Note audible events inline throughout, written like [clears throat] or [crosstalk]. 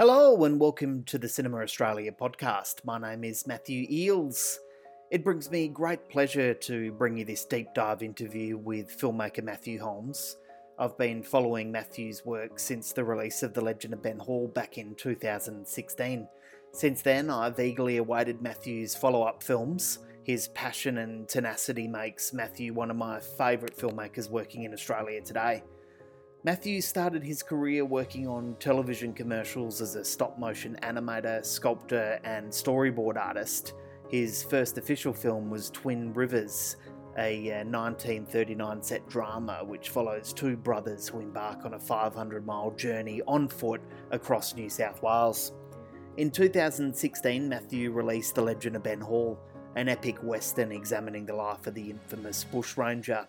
Hello and welcome to the Cinema Australia podcast. My name is Matthew Eeles. It brings me great pleasure to bring you this deep dive interview with filmmaker Matthew Holmes. I've been following Matthew's work since the release of The Legend of Ben Hall back in 2016. Since then, I've eagerly awaited Matthew's follow up films. His passion and tenacity makes Matthew one of my favourite filmmakers working in Australia today. Matthew started his career working on television commercials as a stop motion animator, sculptor, and storyboard artist. His first official film was Twin Rivers, a 1939 uh, set drama which follows two brothers who embark on a 500 mile journey on foot across New South Wales. In 2016, Matthew released The Legend of Ben Hall, an epic western examining the life of the infamous bushranger.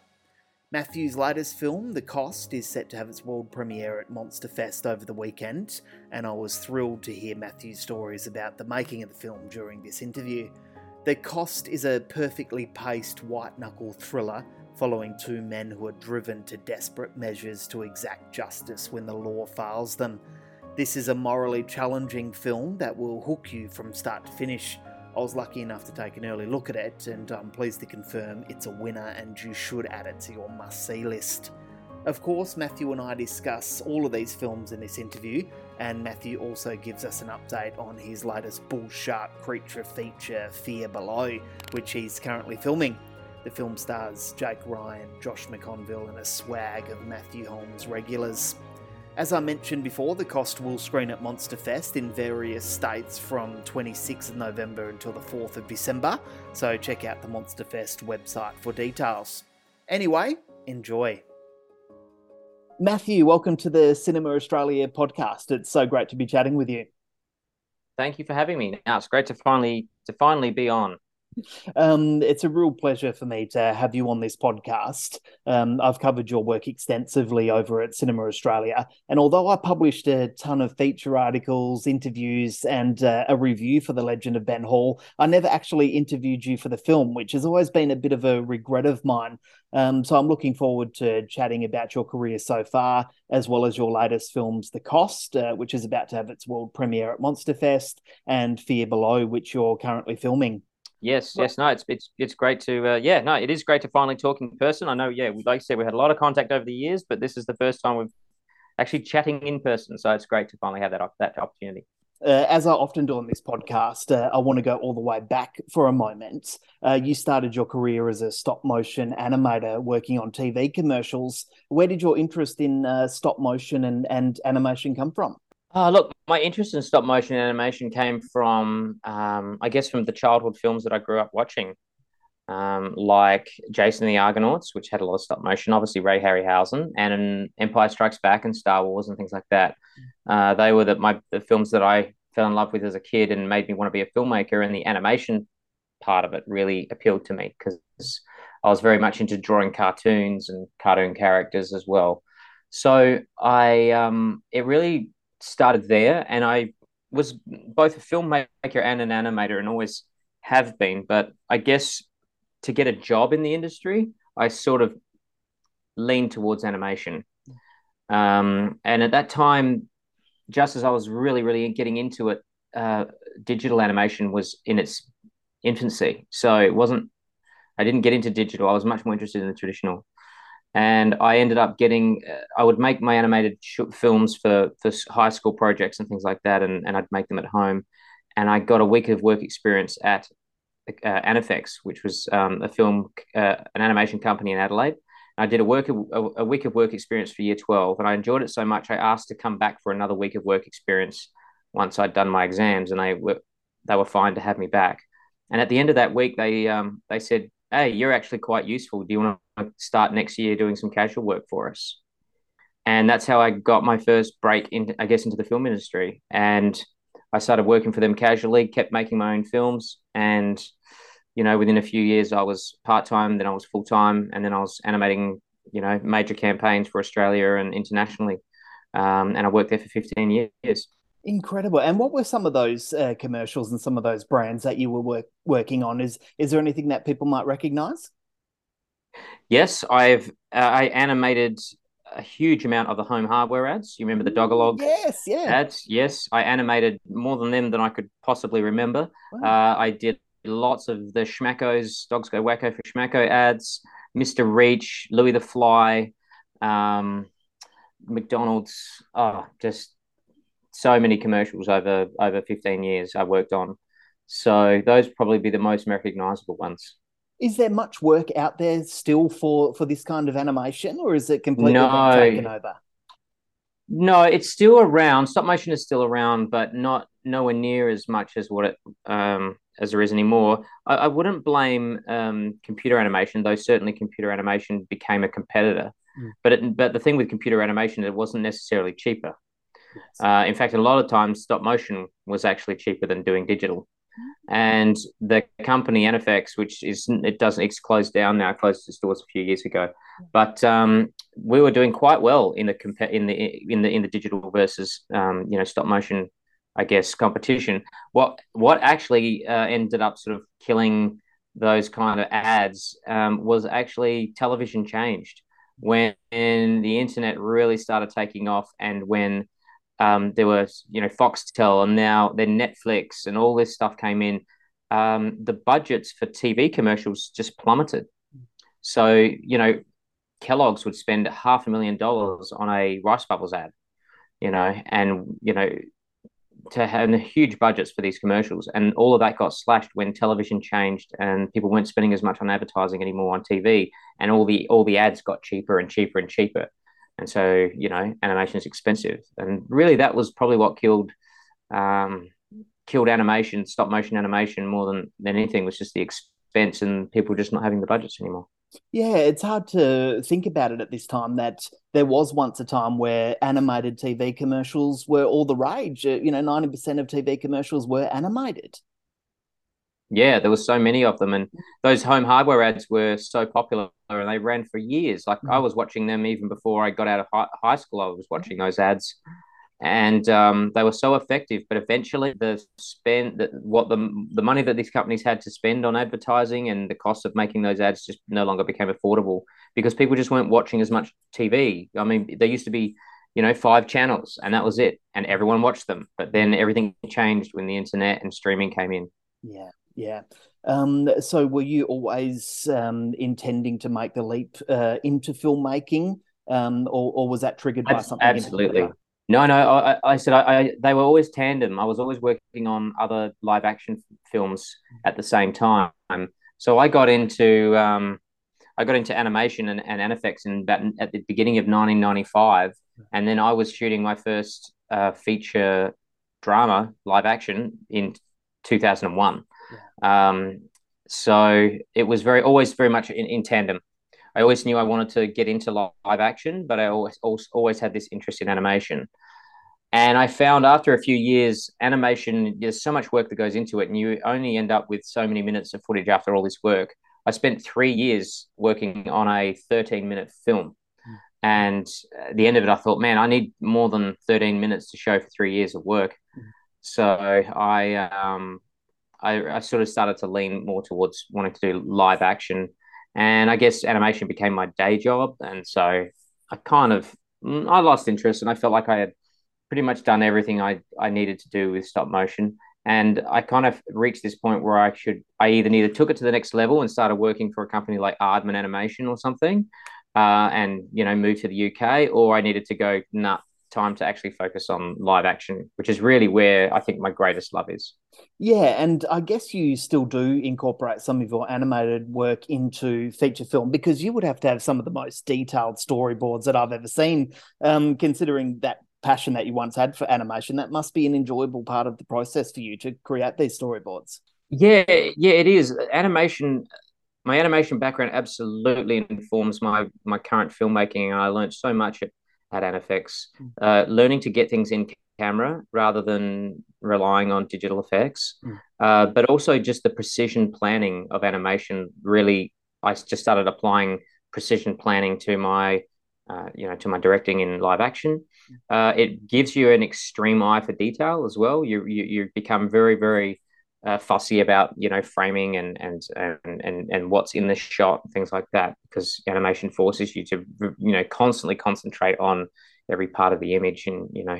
Matthew's latest film, The Cost, is set to have its world premiere at Monster Fest over the weekend, and I was thrilled to hear Matthew's stories about the making of the film during this interview. The Cost is a perfectly paced white knuckle thriller following two men who are driven to desperate measures to exact justice when the law fails them. This is a morally challenging film that will hook you from start to finish. I was lucky enough to take an early look at it, and I'm pleased to confirm it's a winner and you should add it to your must see list. Of course, Matthew and I discuss all of these films in this interview, and Matthew also gives us an update on his latest bull shark creature feature, Fear Below, which he's currently filming. The film stars Jake Ryan, Josh McConville, and a swag of Matthew Holmes regulars. As I mentioned before, the cost will screen at Monster Fest in various states from 26th of November until the 4th of December, so check out the Monster Fest website for details. Anyway, enjoy. Matthew, welcome to the Cinema Australia podcast. It's so great to be chatting with you. Thank you for having me. Now it's great to finally to finally be on. Um, it's a real pleasure for me to have you on this podcast. Um, I've covered your work extensively over at Cinema Australia, and although I published a ton of feature articles, interviews, and uh, a review for The Legend of Ben Hall, I never actually interviewed you for the film, which has always been a bit of a regret of mine. Um, so I'm looking forward to chatting about your career so far, as well as your latest films, The Cost, uh, which is about to have its world premiere at Monster Fest, and Fear Below, which you're currently filming. Yes, yes, no, it's it's it's great to uh, yeah, no, it is great to finally talk in person. I know, yeah, like I said, we had a lot of contact over the years, but this is the first time we've actually chatting in person, so it's great to finally have that that opportunity. Uh, as I often do on this podcast, uh, I want to go all the way back for a moment. Uh, you started your career as a stop motion animator working on TV commercials. Where did your interest in uh, stop motion and, and animation come from? Uh, look, my interest in stop motion animation came from, um, I guess, from the childhood films that I grew up watching, um, like Jason the Argonauts, which had a lot of stop motion, obviously Ray Harryhausen, and Empire Strikes Back and Star Wars and things like that. Uh, they were the, my the films that I fell in love with as a kid and made me want to be a filmmaker. And the animation part of it really appealed to me because I was very much into drawing cartoons and cartoon characters as well. So I, um, it really started there, and I was both a filmmaker and an animator, and always have been. But I guess to get a job in the industry, I sort of leaned towards animation. Um, and at that time, just as I was really, really getting into it, uh, digital animation was in its infancy. So it wasn't, I didn't get into digital. I was much more interested in the traditional and I ended up getting. Uh, I would make my animated sh- films for for high school projects and things like that, and and I'd make them at home. And I got a week of work experience at uh, Anifex, which was um, a film, uh, an animation company in Adelaide. I did a work a, a week of work experience for year twelve, and I enjoyed it so much. I asked to come back for another week of work experience once I'd done my exams, and they were they were fine to have me back. And at the end of that week, they um, they said, "Hey, you're actually quite useful. Do you want to start next year doing some casual work for us?" And that's how I got my first break in, I guess, into the film industry. And I started working for them casually, kept making my own films, and you know, within a few years, I was part time, then I was full time, and then I was animating, you know, major campaigns for Australia and internationally. Um, and I worked there for 15 years. Incredible. And what were some of those uh, commercials and some of those brands that you were work, working on? Is is there anything that people might recognize? Yes, I've uh, I animated a huge amount of the home hardware ads. You remember the Dogalog? Yes, yeah. Ads? Yes, I animated more than them than I could possibly remember. Wow. Uh, I did lots of the Schmacko's Dogs Go Wacko for Schmacko ads, Mr. Reach, Louie the Fly, um, McDonald's. Oh, just so many commercials over over 15 years I worked on. So those probably be the most recognizable ones. Is there much work out there still for for this kind of animation, or is it completely no. taken over? No, it's still around. Stop motion is still around, but not nowhere near as much as what it um, as there is anymore. I, I wouldn't blame um, computer animation, though certainly computer animation became a competitor. Mm. But it, but the thing with computer animation, it wasn't necessarily cheaper. Uh, in fact, a lot of times, stop motion was actually cheaper than doing digital. And the company Anifex, which is it doesn't it's closed down now, closed its doors a few years ago, but um, we were doing quite well in the compa- in the in the in the digital versus um, you know stop motion, I guess competition. What what actually uh, ended up sort of killing those kind of ads um, was actually television changed when the internet really started taking off and when um, there was you know Foxtel and now then Netflix and all this stuff came in. Um, the budgets for TV commercials just plummeted. So you know, Kellogg's would spend half a million dollars on a rice bubbles ad, you know, and you know, to have huge budgets for these commercials, and all of that got slashed when television changed and people weren't spending as much on advertising anymore on TV, and all the all the ads got cheaper and cheaper and cheaper. And so, you know, animation is expensive. And really, that was probably what killed um, killed animation, stop motion animation, more than, than anything, was just the expense and people just not having the budgets anymore. Yeah, it's hard to think about it at this time that there was once a time where animated TV commercials were all the rage. Uh, you know, 90% of TV commercials were animated. Yeah, there were so many of them, and those home hardware ads were so popular, and they ran for years. Like I mm. was watching them even before I got out of high, high school. I was watching those ads, and um, they were so effective. But eventually, the spend that what the the money that these companies had to spend on advertising and the cost of making those ads just no longer became affordable because people just weren't watching as much TV. I mean, there used to be you know five channels, and that was it, and everyone watched them. But then everything changed when the internet and streaming came in. Yeah. Yeah. Um, so were you always um, intending to make the leap uh, into filmmaking, um, or, or, was that triggered by something? Absolutely. No, no. I, I said I, I, they were always tandem. I was always working on other live action films at the same time. So I got into um, I got into animation and, and Anifex in about at the beginning of 1995, and then I was shooting my first uh, feature drama live action in 2001. Um, so it was very always very much in, in tandem. I always knew I wanted to get into live action, but I always always, always had this interest in animation. And I found after a few years, animation, there's so much work that goes into it, and you only end up with so many minutes of footage after all this work. I spent three years working on a 13 minute film. Mm. And at the end of it, I thought, man, I need more than 13 minutes to show for three years of work. Mm. So I um, I, I sort of started to lean more towards wanting to do live action. And I guess animation became my day job. And so I kind of mm, I lost interest and I felt like I had pretty much done everything I, I needed to do with stop motion. And I kind of reached this point where I should I either neither took it to the next level and started working for a company like Aardman Animation or something, uh, and you know moved to the UK, or I needed to go nah, time to actually focus on live action, which is really where I think my greatest love is. Yeah, and I guess you still do incorporate some of your animated work into feature film because you would have to have some of the most detailed storyboards that I've ever seen. Um, considering that passion that you once had for animation, that must be an enjoyable part of the process for you to create these storyboards. Yeah, yeah, it is. Animation my animation background absolutely informs my my current filmmaking and I learned so much at at Anifex, mm. uh, learning to get things in camera rather than relying on digital effects, mm. uh, but also just the precision planning of animation. Really, I just started applying precision planning to my, uh, you know, to my directing in live action. Mm. Uh, it gives you an extreme eye for detail as well. You you, you become very very uh, fussy about you know framing and and and and and what's in the shot and things like that because animation forces you to you know constantly concentrate on every part of the image and you know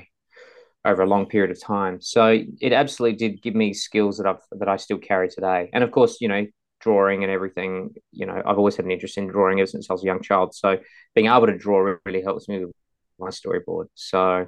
over a long period of time. So it absolutely did give me skills that I've that I still carry today. And of course, you know, drawing and everything, you know, I've always had an interest in drawing ever since I was a young child. So being able to draw really helps me with my storyboard. So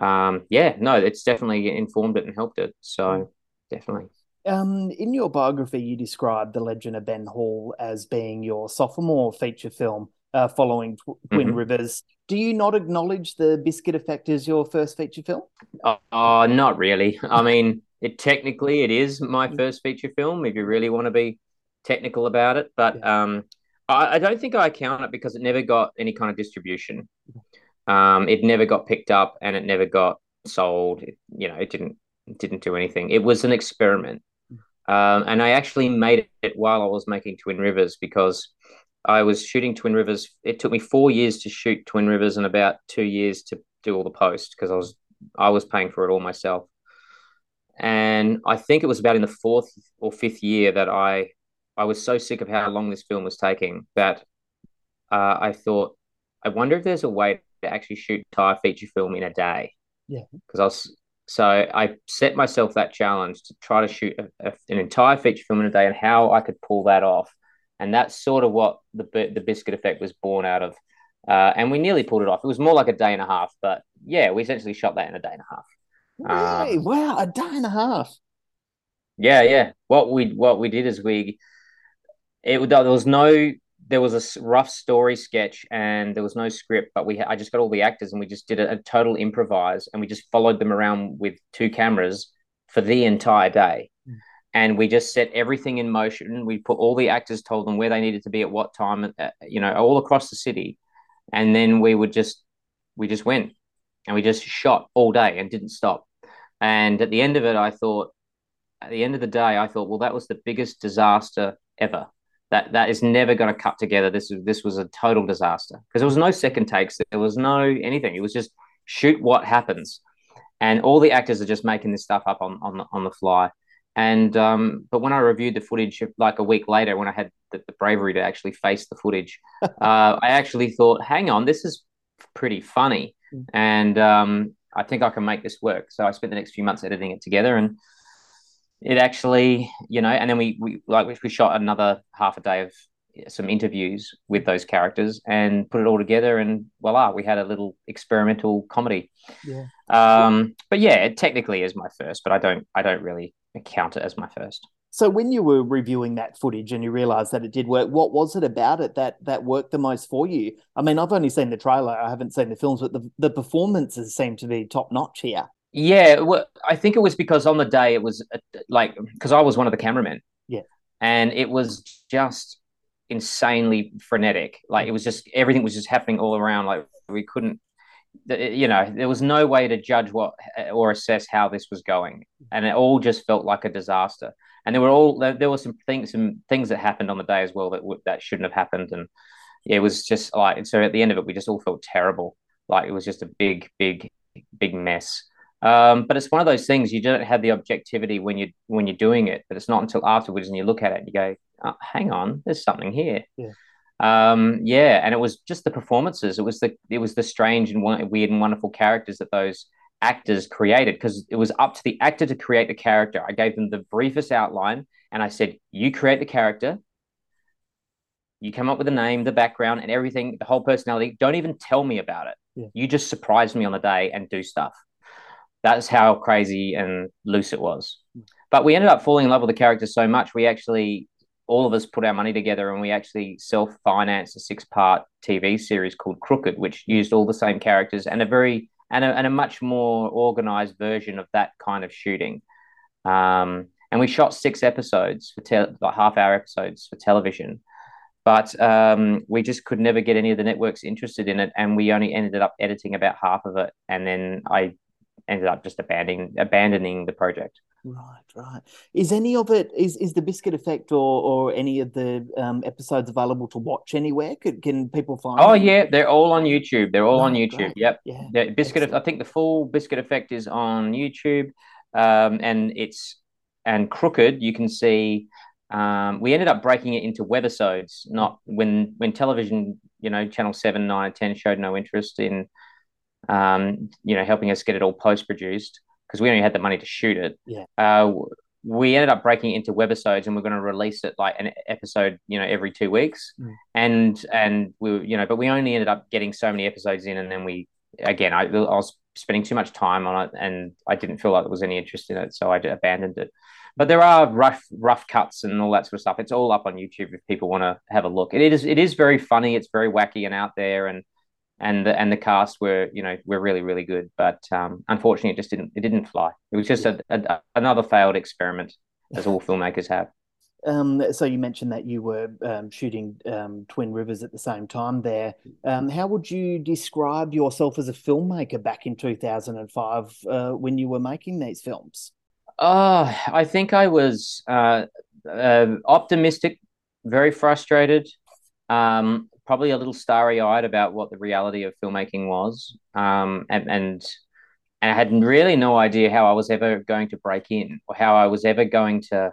um, yeah, no, it's definitely informed it and helped it. So definitely. Um, in your biography, you described The Legend of Ben Hall as being your sophomore feature film uh, following Twin mm-hmm. Rivers. Do you not acknowledge The Biscuit Effect as your first feature film? Oh, uh, not really. I mean, it technically it is my mm. first feature film if you really want to be technical about it, but yeah. um, I, I, don't think I count it because it never got any kind of distribution. Um, it never got picked up and it never got sold. It, you know, it didn't it didn't do anything. It was an experiment. Um, and I actually made it while I was making Twin Rivers because I was shooting Twin Rivers. It took me four years to shoot Twin Rivers and about two years to do all the post because I was I was paying for it all myself. And I think it was about in the fourth or fifth year that I I was so sick of how long this film was taking that uh, I thought I wonder if there's a way to actually shoot entire feature film in a day. Yeah, because I was so I set myself that challenge to try to shoot a, a, an entire feature film in a day and how I could pull that off. And that's sort of what the the biscuit effect was born out of. Uh, and we nearly pulled it off. It was more like a day and a half, but yeah, we essentially shot that in a day and a half. Really? Um, wow, a day and a half. Yeah, yeah. What we what we did is we it there was no there was a rough story sketch and there was no script, but we I just got all the actors and we just did a, a total improvise and we just followed them around with two cameras for the entire day. Mm. And we just set everything in motion. We put all the actors, told them where they needed to be at what time, uh, you know, all across the city. And then we would just, we just went and we just shot all day and didn't stop. And at the end of it, I thought, at the end of the day, I thought, well, that was the biggest disaster ever that that is never going to cut together. This this was a total disaster because there was no second takes. There was no anything. It was just shoot what happens, and all the actors are just making this stuff up on on the, on the fly. And um, but when I reviewed the footage like a week later, when I had the, the bravery to actually face the footage, [laughs] uh, I actually thought, hang on, this is pretty funny, mm. and um, I think I can make this work. So I spent the next few months editing it together, and it actually, you know, and then we, we like we shot another half a day of some interviews with those characters and put it all together and voila we had a little experimental comedy. Yeah. Um but yeah it technically is my first but i don't i don't really count it as my first. So when you were reviewing that footage and you realized that it did work what was it about it that that worked the most for you? I mean i've only seen the trailer i haven't seen the films but the, the performances seem to be top notch here yeah, well, I think it was because on the day it was uh, like because I was one of the cameramen. Yeah, and it was just insanely frenetic. Like it was just everything was just happening all around. Like we couldn't, you know, there was no way to judge what uh, or assess how this was going, and it all just felt like a disaster. And there were all there, there were some things some things that happened on the day as well that that shouldn't have happened, and it was just like so. At the end of it, we just all felt terrible. Like it was just a big, big, big mess. Um, but it's one of those things you don't have the objectivity when you when you're doing it. But it's not until afterwards and you look at it and you go, oh, "Hang on, there's something here." Yeah. Um, yeah, and it was just the performances. It was the it was the strange and weird and wonderful characters that those actors created because it was up to the actor to create the character. I gave them the briefest outline and I said, "You create the character." You come up with the name, the background, and everything, the whole personality. Don't even tell me about it. Yeah. You just surprise me on the day and do stuff. That's how crazy and loose it was. But we ended up falling in love with the character so much, we actually, all of us put our money together and we actually self financed a six part TV series called Crooked, which used all the same characters and a very, and a, and a much more organized version of that kind of shooting. Um, and we shot six episodes for te- like half hour episodes for television but um, we just could never get any of the networks interested in it and we only ended up editing about half of it and then i ended up just abandoning abandoning the project. Right, right. Is any of it is is the Biscuit Effect or or any of the um, episodes available to watch anywhere? Could, can people find? Oh them? yeah, they're all on YouTube. They're all right, on YouTube. Great. Yep. Yeah. yeah Biscuit. Excellent. I think the full Biscuit Effect is on YouTube, um, and it's and Crooked, you can see um, we ended up breaking it into webisodes. Not when when television, you know, Channel Seven, Nine, and Ten showed no interest in, um, you know, helping us get it all post produced because we only had the money to shoot it. Yeah. Uh, we ended up breaking into webisodes and we're going to release it like an episode you know every two weeks mm. and and we you know but we only ended up getting so many episodes in and then we again I, I was spending too much time on it and i didn't feel like there was any interest in it so i abandoned it but there are rough rough cuts and all that sort of stuff it's all up on youtube if people want to have a look it is it is very funny it's very wacky and out there and and the and the cast were you know were really really good, but um, unfortunately it just didn't it didn't fly. It was just a, a, another failed experiment, as all filmmakers have. Um, so you mentioned that you were um, shooting um, Twin Rivers at the same time there. Um, how would you describe yourself as a filmmaker back in 2005 uh, when you were making these films? Oh, I think I was uh, uh, optimistic, very frustrated, um, probably a little starry eyed about what the reality of filmmaking was, um, and, and and I had really no idea how I was ever going to break in or how I was ever going to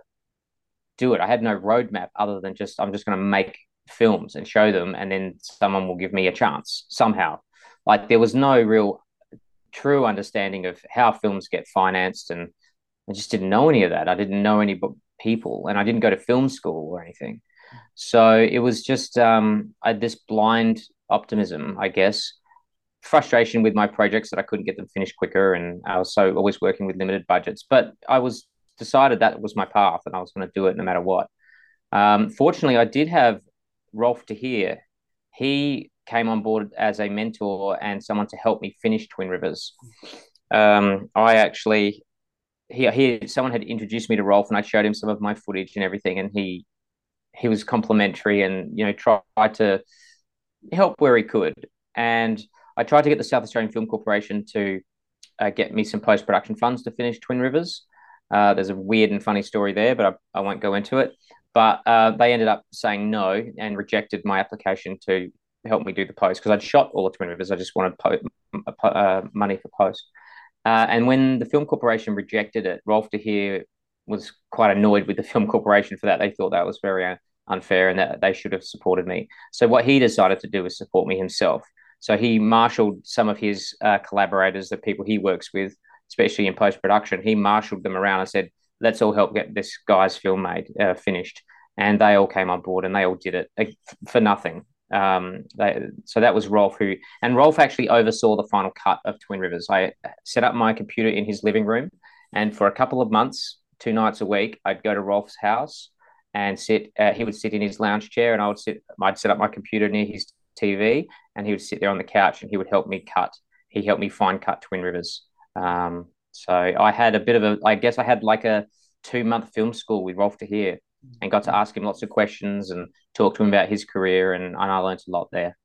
do it. I had no roadmap other than just I'm just going to make films and show them, and then someone will give me a chance somehow. Like there was no real true understanding of how films get financed, and I just didn't know any of that. I didn't know any people, and I didn't go to film school or anything. So it was just um, I, had this blind optimism, I guess, frustration with my projects that I couldn't get them finished quicker, and I was so always working with limited budgets. But I was decided that was my path, and I was going to do it no matter what. Um, fortunately, I did have Rolf Heer. He came on board as a mentor and someone to help me finish Twin Rivers. Um, I actually he, he someone had introduced me to Rolf and I showed him some of my footage and everything and he he was complimentary and you know tried to help where he could. And I tried to get the South Australian Film Corporation to uh, get me some post production funds to finish Twin Rivers. Uh, there's a weird and funny story there, but I, I won't go into it. But uh, they ended up saying no and rejected my application to help me do the post because I'd shot all the Twin Rivers. I just wanted po- uh, money for post. Uh, and when the film corporation rejected it, Rolf de Heer was quite annoyed with the film corporation for that. They thought that was very unfair and that they should have supported me. So what he decided to do was support me himself. So he marshaled some of his uh, collaborators, the people he works with, especially in post production. He marshaled them around and said, "Let's all help get this guy's film made uh, finished." And they all came on board and they all did it uh, for nothing. Um, they, so that was Rolf who, and Rolf actually oversaw the final cut of Twin Rivers. I set up my computer in his living room, and for a couple of months, two nights a week, I'd go to Rolf's house and sit. Uh, he would sit in his lounge chair, and I would sit. I'd set up my computer near his TV, and he would sit there on the couch, and he would help me cut. He helped me fine cut Twin Rivers. Um, so I had a bit of a. I guess I had like a two month film school with Rolf Heer, and got to ask him lots of questions and talk to him about his career, and, and I learned a lot there.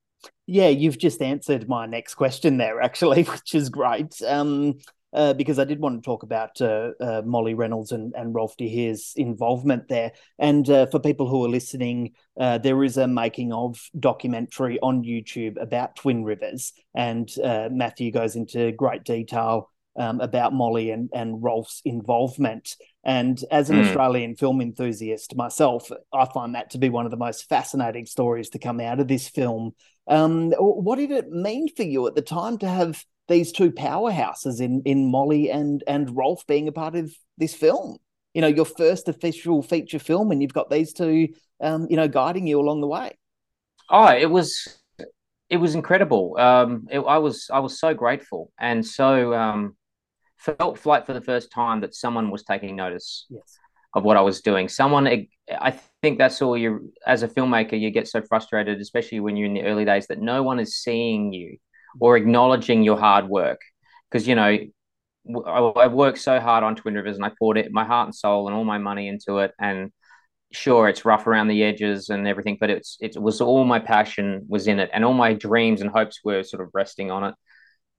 Yeah, you've just answered my next question there, actually, [laughs] which is great. Um, uh, because I did want to talk about uh, uh, Molly Reynolds and, and Rolf de Heer's involvement there. And uh, for people who are listening, uh, there is a making of documentary on YouTube about Twin Rivers, and uh, Matthew goes into great detail um, about Molly and, and Rolf's involvement. And as an mm. Australian film enthusiast myself, I find that to be one of the most fascinating stories to come out of this film. Um, what did it mean for you at the time to have these two powerhouses in in Molly and and Rolf being a part of this film. You know, your first official feature film, and you've got these two, um, you know, guiding you along the way. Oh, it was it was incredible. Um, it, I was I was so grateful and so um, felt like for the first time that someone was taking notice. Yes. Of what I was doing, someone. I think that's all you, as a filmmaker, you get so frustrated, especially when you're in the early days, that no one is seeing you or acknowledging your hard work. Because, you know, I, worked so hard on Twin Rivers and I poured it, my heart and soul and all my money into it. And sure, it's rough around the edges and everything, but it's it was all my passion was in it, and all my dreams and hopes were sort of resting on it.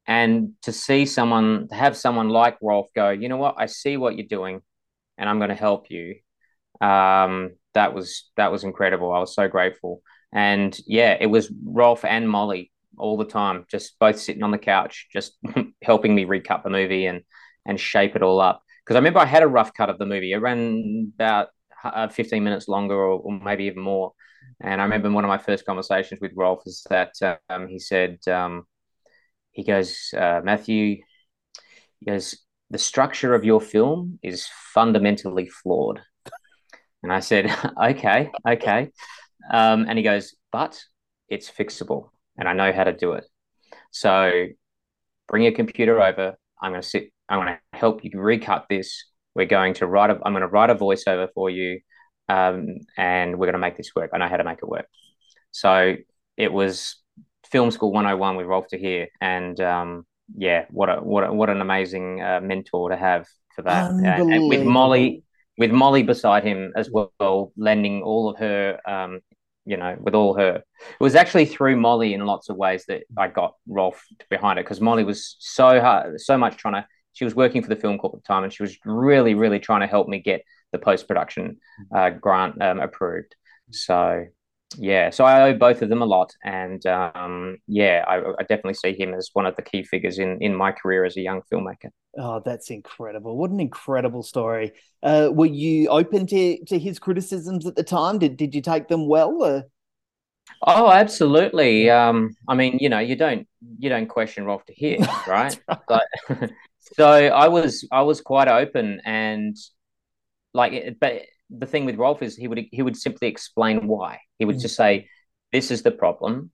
And to see someone, to have someone like Rolf go, you know what, I see what you're doing, and I'm going to help you. Um, that was that was incredible. I was so grateful, and yeah, it was Rolf and Molly all the time, just both sitting on the couch, just [laughs] helping me recut the movie and and shape it all up. because I remember I had a rough cut of the movie. It ran about uh, 15 minutes longer or, or, maybe even more. And I remember one of my first conversations with Rolf is that um, he said, um, he goes, uh, Matthew, he goes, the structure of your film is fundamentally flawed. And I said, [laughs] okay, okay. Um, and he goes, but it's fixable and I know how to do it. So bring your computer over. I'm going to sit, I'm going to help you recut this. We're going to write a, I'm going to write a voiceover for you. Um, and we're going to make this work. I know how to make it work. So it was film school 101 with Rolf de Heer. And um, yeah, what a, what a, what an amazing uh, mentor to have for that. And, and with Molly, with Molly beside him as well, lending all of her, um, you know, with all her. It was actually through Molly in lots of ways that I got Rolf behind it because Molly was so hard, so much trying to. She was working for the Film Corp at the time, and she was really, really trying to help me get the post production uh, grant um, approved. So yeah, so I owe both of them a lot, and um, yeah, I, I, definitely see him as one of the key figures in in my career as a young filmmaker. Oh, that's incredible! What an incredible story. Uh, were you open to to his criticisms at the time? Did did you take them well? Or? Oh, absolutely. Um, I mean, you know, you don't you don't question Rolf de Heer, [laughs] right? right. But, [laughs] so I was I was quite open and like, but the thing with Rolf is he would he would simply explain why. He would mm. just say, "This is the problem,"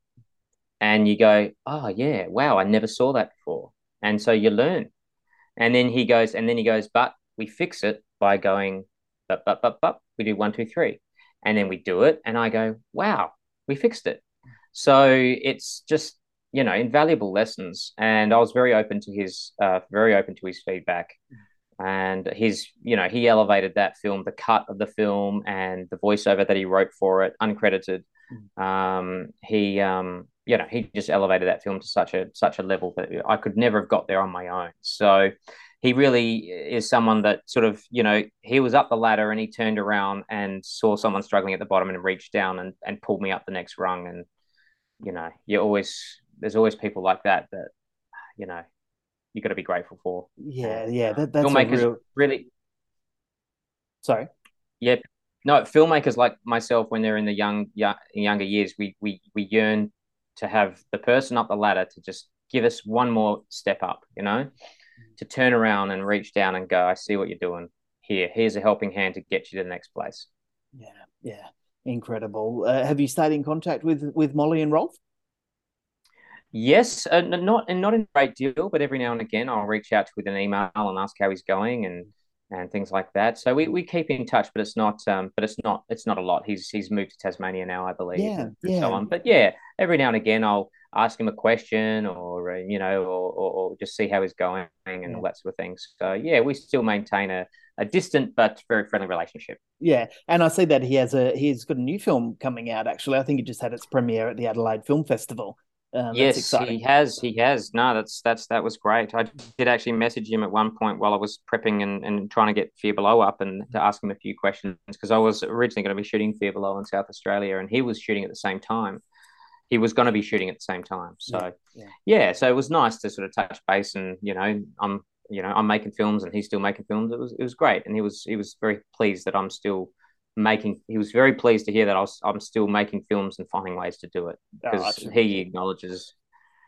and you go, "Oh yeah, wow, I never saw that before," and so you learn. And then he goes, and then he goes, "But we fix it by going, but but but but we do one two three, and then we do it." And I go, "Wow, we fixed it." So it's just you know invaluable lessons, and I was very open to his uh, very open to his feedback. Mm and he's you know he elevated that film the cut of the film and the voiceover that he wrote for it uncredited. Mm. um, he um, you know he just elevated that film to such a such a level that i could never have got there on my own. So he really is someone that sort of you know he was up the ladder and he turned around and saw someone struggling at the bottom and reached down and, and pulled me up the next rung. And you know you always there's always people like that that you know you got to be grateful for. Yeah, yeah, that, that's filmmakers real... really. Sorry. Yeah, no, filmmakers like myself, when they're in the young, young younger years, we we we yearn to have the person up the ladder to just give us one more step up. You know, to turn around and reach down and go, I see what you're doing here. Here's a helping hand to get you to the next place. Yeah, yeah, incredible. Uh, have you stayed in contact with with Molly and Rolf? Yes, uh, not and not in a great deal, but every now and again I'll reach out with an email and ask how he's going and and things like that. So we, we keep in touch, but it's not um but it's not it's not a lot. He's he's moved to Tasmania now, I believe. Yeah, and, yeah. so on. But yeah, every now and again I'll ask him a question or uh, you know or, or, or, just see how he's going and yeah. all that sort of thing. So yeah, we still maintain a a distant but very friendly relationship. Yeah, and I see that he has a he's got a new film coming out. Actually, I think it just had its premiere at the Adelaide Film Festival. Um, yes, he has. He has. No, that's that's that was great. I did actually message him at one point while I was prepping and, and trying to get Fear Below up and to ask him a few questions because I was originally going to be shooting Fear Below in South Australia and he was shooting at the same time. He was going to be shooting at the same time. So yeah, yeah. yeah, so it was nice to sort of touch base and you know I'm you know I'm making films and he's still making films. It was it was great and he was he was very pleased that I'm still making he was very pleased to hear that I was I'm still making films and finding ways to do it because oh, he acknowledges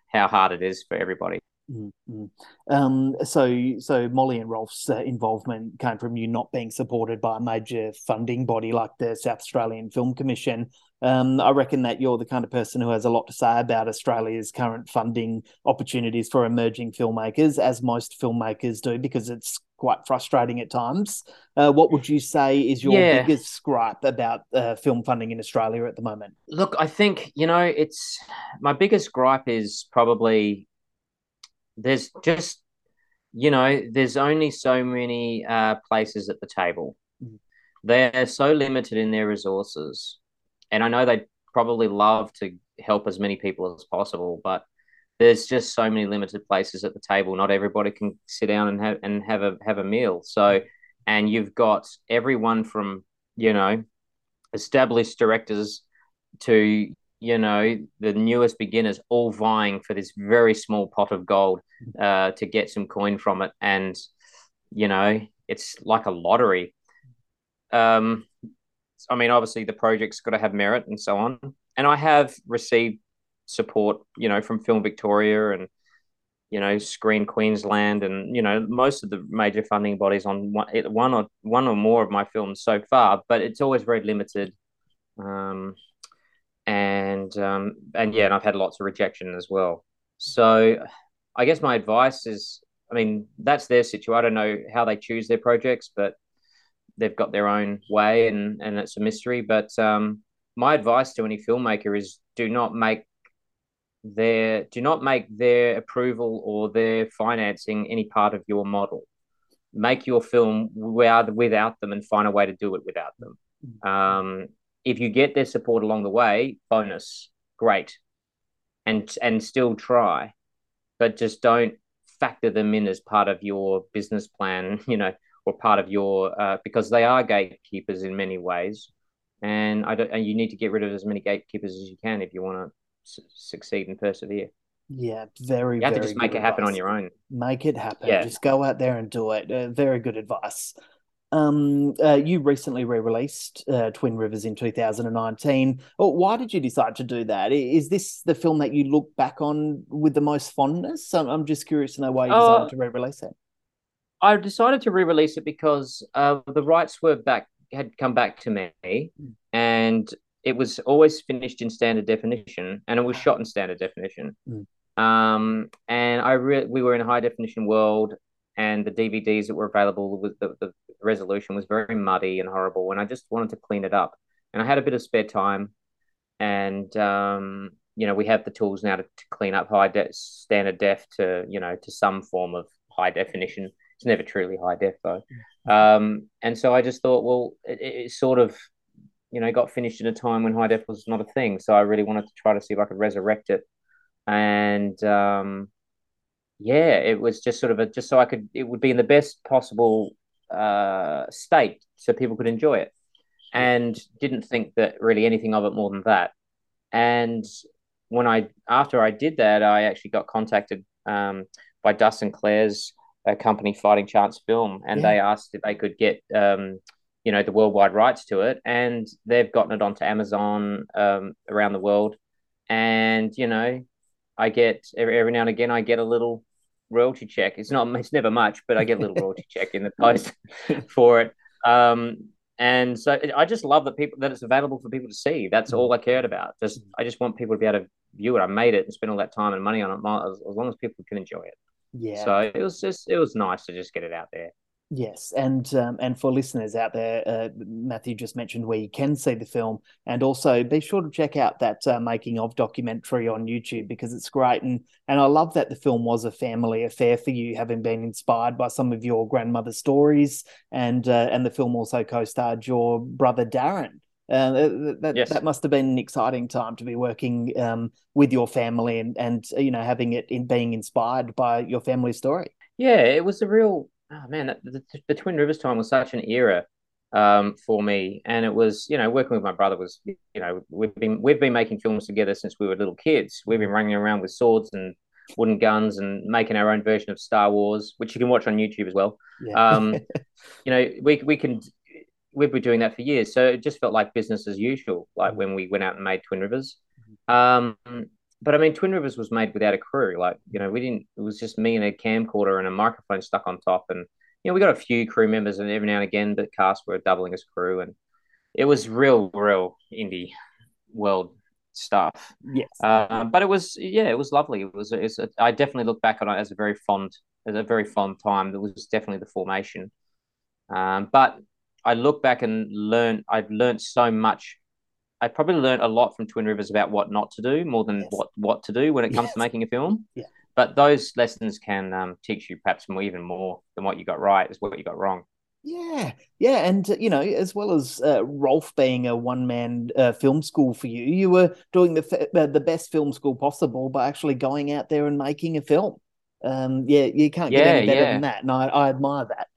how hard it is for everybody. Mm-hmm. Um, so, so Molly and Rolf's uh, involvement came from you not being supported by a major funding body like the South Australian Film Commission. Um, I reckon that you're the kind of person who has a lot to say about Australia's current funding opportunities for emerging filmmakers, as most filmmakers do, because it's quite frustrating at times. Uh, what would you say is your yeah. biggest gripe about uh, film funding in Australia at the moment? Look, I think you know it's my biggest gripe is probably there's just you know there's only so many uh, places at the table. Mm-hmm. They're so limited in their resources, and I know they probably love to help as many people as possible, but there's just so many limited places at the table. Not everybody can sit down and have and have a have a meal. So, and you've got everyone from you know established directors to you know the newest beginners all vying for this very small pot of gold uh, to get some coin from it and you know it's like a lottery. Um, I mean, obviously the project's got to have merit and so on. And I have received support, you know, from Film Victoria and you know Screen Queensland and you know most of the major funding bodies on one, one or one or more of my films so far, but it's always very limited. Um, and um, and yeah, and I've had lots of rejection as well. So I guess my advice is, I mean, that's their situation. I don't know how they choose their projects, but they've got their own way, and and it's a mystery. But um, my advice to any filmmaker is do not make their do not make their approval or their financing any part of your model. Make your film without without them and find a way to do it without them. Um, if you get their support along the way, bonus, great, and and still try, but just don't factor them in as part of your business plan. [laughs] You know, or part of your uh, because they are gatekeepers in many ways, and I don't, and you need to get rid of as many gatekeepers as you can if you want to succeed and persevere. Yeah, very. You have to just make it happen on your own. Make it happen. Yeah. Just go out there and do it. Uh, very good advice. Um, uh, you recently re-released uh, Twin Rivers in 2019. why did you decide to do that? Is this the film that you look back on with the most fondness? I'm, I'm just curious to know why you decided uh, to re-release it. I decided to re-release it because uh, the rights were back had come back to me, mm. and it was always finished in standard definition, and it was shot in standard definition. Mm. Um, and I re- we were in a high definition world, and the DVDs that were available with the, the resolution was very muddy and horrible, and I just wanted to clean it up. And I had a bit of spare time, and um, you know we have the tools now to, to clean up high de- standard def to you know to some form of high definition it's never truly high def though. Um, and so I just thought, well, it, it, sort of, you know, got finished in a time when high def was not a thing. So I really wanted to try to see if I could resurrect it. And um, yeah, it was just sort of a, just so I could, it would be in the best possible uh, state so people could enjoy it. And didn't think that really anything of it more than that. And when I, after I did that, I actually got contacted um, by Dustin Clare's a company fighting chance film and yeah. they asked if they could get um, you know the worldwide rights to it and they've gotten it onto amazon um, around the world. And you know i get every, every now and again i get a little royalty check. It's not it's never much but i get a little royalty [laughs] check in the post [laughs] for it. Um, and so i just love that people that it's available for people to see. That's all i cared about. Just i just want people to be able to view it. I made it and spend all that time and money on it as, as long as people can enjoy it. Yeah. So it was just it was nice to just get it out there. Yes, and um, and for listeners out there, uh, Matthew just mentioned where you can see the film, and also be sure to check out that uh, making of documentary on YouTube because it's great, and and I love that the film was a family affair for you, having been inspired by some of your grandmother's stories, and uh, and the film also co-starred your brother Darren. Uh, that yes. that must have been an exciting time to be working um, with your family and and you know having it in being inspired by your family story. Yeah, it was a real oh man. The, the Twin Rivers time was such an era um, for me, and it was you know working with my brother was you know we've been we've been making films together since we were little kids. We've been running around with swords and wooden guns and making our own version of Star Wars, which you can watch on YouTube as well. Yeah. Um, [laughs] you know, we we can we've been doing that for years. So it just felt like business as usual, like mm-hmm. when we went out and made Twin Rivers. Um, but I mean, Twin Rivers was made without a crew. Like, you know, we didn't, it was just me and a camcorder and a microphone stuck on top. And, you know, we got a few crew members and every now and again the cast were doubling as crew. And it was real, real indie world stuff. Yes. Uh, but it was, yeah, it was lovely. It was, it's a, I definitely look back on it as a very fond, as a very fond time. It was definitely the formation. Um, but I look back and learn. I've learned so much. I probably learned a lot from Twin Rivers about what not to do more than yes. what what to do when it comes yes. to making a film. Yeah. But those lessons can um, teach you perhaps more, even more than what you got right is what you got wrong. Yeah, yeah, and uh, you know, as well as uh, Rolf being a one-man uh, film school for you, you were doing the uh, the best film school possible by actually going out there and making a film. Um, yeah, you can't get yeah, any better yeah. than that, and I, I admire that.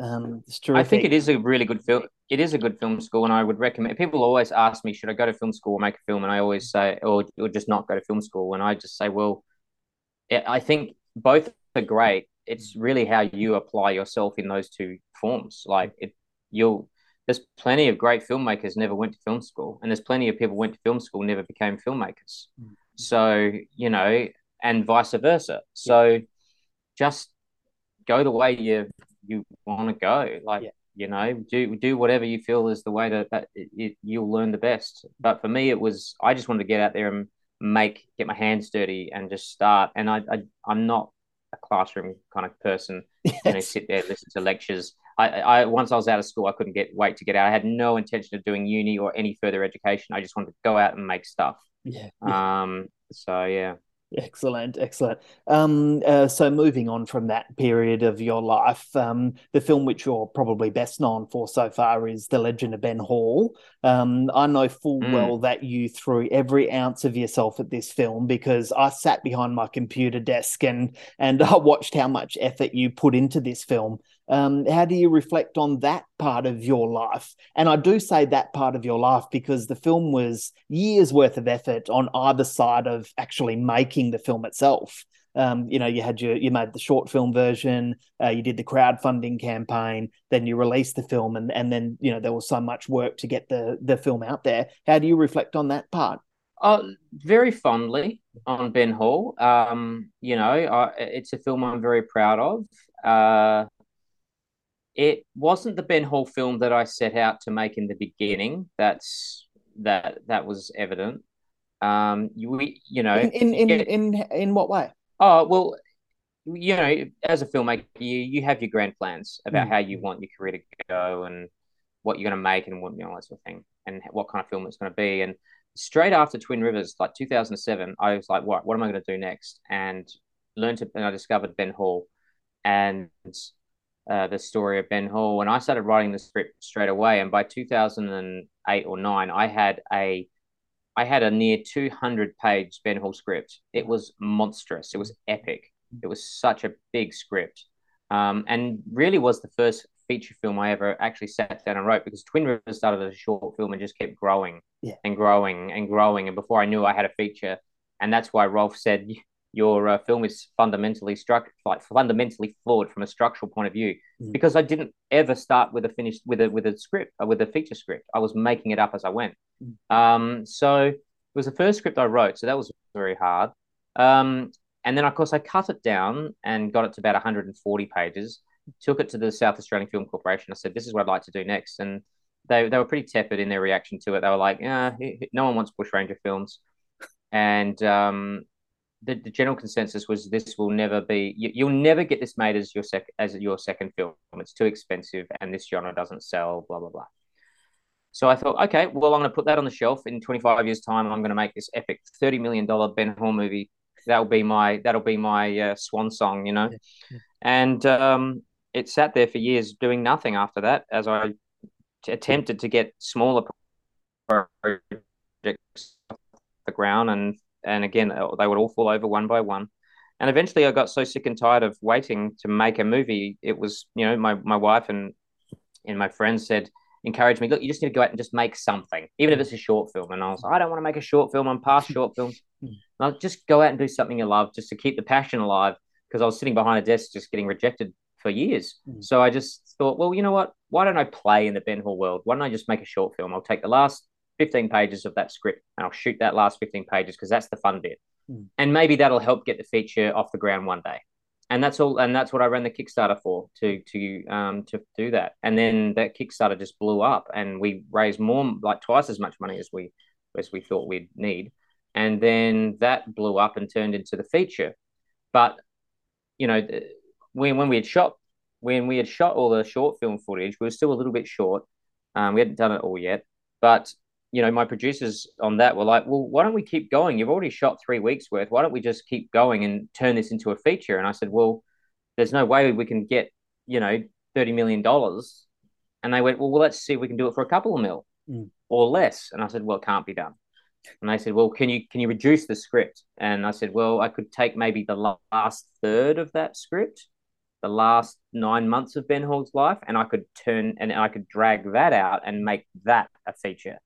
Um, I think it is a really good film. It is a good film school, and I would recommend. People always ask me, should I go to film school or make a film? And I always say, or, or just not go to film school. And I just say, well, I think both are great. it's really how you apply yourself in those two forms. Like it, you'll there's plenty of great filmmakers never went to film school, and there's plenty of people went to film school never became filmmakers. Mm-hmm. So you know, and vice versa. So yeah. just go the way you you want to go. Like yeah. you know, do do whatever you feel is the way that that it, it, you'll learn the best. But for me, it was I just wanted to get out there and make get my hands dirty and just start. And I, I I'm not a classroom kind of person. Yes. [laughs] You know, sit there listen to lectures. I, I once I was out of school, I couldn't get wait to get out. I had no intention of doing uni or any further education. I just wanted to go out and make stuff. Yeah. Um. So yeah. Excellent, excellent. Um, uh, so moving on from that period of your life, um, the film which you're probably best known for so far is The Legend of Ben Hall. Um, I know full mm. well that you threw every ounce of yourself at this film because I sat behind my computer desk and and [laughs] I watched how much effort you put into this film. Um, how do you reflect on that part of your life? And I do say that part of your life because the film was years worth of effort on either side of actually making the film itself. Um, you know, you had your you made the short film version, uh, you did the crowdfunding campaign, then you released the film, and and then you know there was so much work to get the the film out there. How do you reflect on that part? Oh, very fondly on Ben Hall. Um, you know, I, it's a film I'm very proud of. Uh, it wasn't the Ben Hall film that I set out to make in the beginning. That's that that was evident. Um, you you know in in in, get, in, in what way? Oh well, you know, as a filmmaker, you you have your grand plans about mm. how you want your career to go and what you're going to make and what you know that sort of thing, and what kind of film it's going to be. And straight after Twin Rivers, like 2007, I was like, what what am I going to do next? And learned to and I discovered Ben Hall, and uh, the story of Ben Hall, and I started writing the script straight away. And by 2008 or nine, I had a I had a near 200 page Ben Hall script. It was monstrous. It was epic. It was such a big script, um, and really was the first feature film I ever actually sat down and wrote because Twin Rivers started as a short film and just kept growing yeah. and growing and growing. And before I knew, I had a feature, and that's why Rolf said your uh, film is fundamentally struck like fundamentally flawed from a structural point of view mm. because I didn't ever start with a finished with a with a script uh, with a feature script. I was making it up as I went. Mm. Um, so it was the first script I wrote, so that was very hard. Um, and then of course I cut it down and got it to about 140 pages. Took it to the South Australian Film Corporation. I said, "This is what I'd like to do next," and they they were pretty tepid in their reaction to it. They were like, "Yeah, no one wants Bushranger films," and um, the, the general consensus was this will never be you, will never get this made as your sec as your second film. It's too expensive and this genre doesn't sell, blah blah blah. So I thought, okay, well, I'm going to put that on the shelf. In 25 years' time, I'm going to make this epic 30 million dollar Ben Hall movie. That'll be my that'll be my uh, swan song, you know. And um, it sat there for years doing nothing after that, as I t- attempted to get smaller projects off the ground and and again uh, they would all fall over one by one. And eventually i got so sick and tired of waiting to make a movie it was you know my, my wife and and my friends said encouraged me look you just need to go out and just make something even if it's a short film. And i was like, i don't want to make a short film i'm past short films [laughs] I'll just go out and do something you love just to keep the passion alive because i was sitting behind a desk just getting rejected for years. Mm. so i just thought well you know what? Why don't i play in the ben hall world? Why don't i just make a short film? I'll take the last 15 pages of that script and I'll shoot that last 15 pages because that's the fun bit. Mm. And maybe that'll help get the feature off the ground one day. And that's all and that's what I ran the Kickstarter for to to um to do that. And then that Kickstarter just blew up and we raised more like twice as much money as we as we thought we'd need. And then that blew up and turned into the feature. But you know, when when we had shot when we had shot all the short film footage, we were still a little bit short. Um, we hadn't done it all yet, but you know, my producers on that were like, well, why don't we keep going? You've already shot three weeks worth. Why don't we just keep going and turn this into a feature? And I said, well, there's no way we can get, you know, $30 million. And they went, well, well let's see if we can do it for a couple of mil mm. or less. And I said, well, it can't be done. And they said, well, can you, can you reduce the script? And I said, well, I could take maybe the last third of that script, the last nine months of Ben Hall's life, and I could turn and I could drag that out and make that a feature.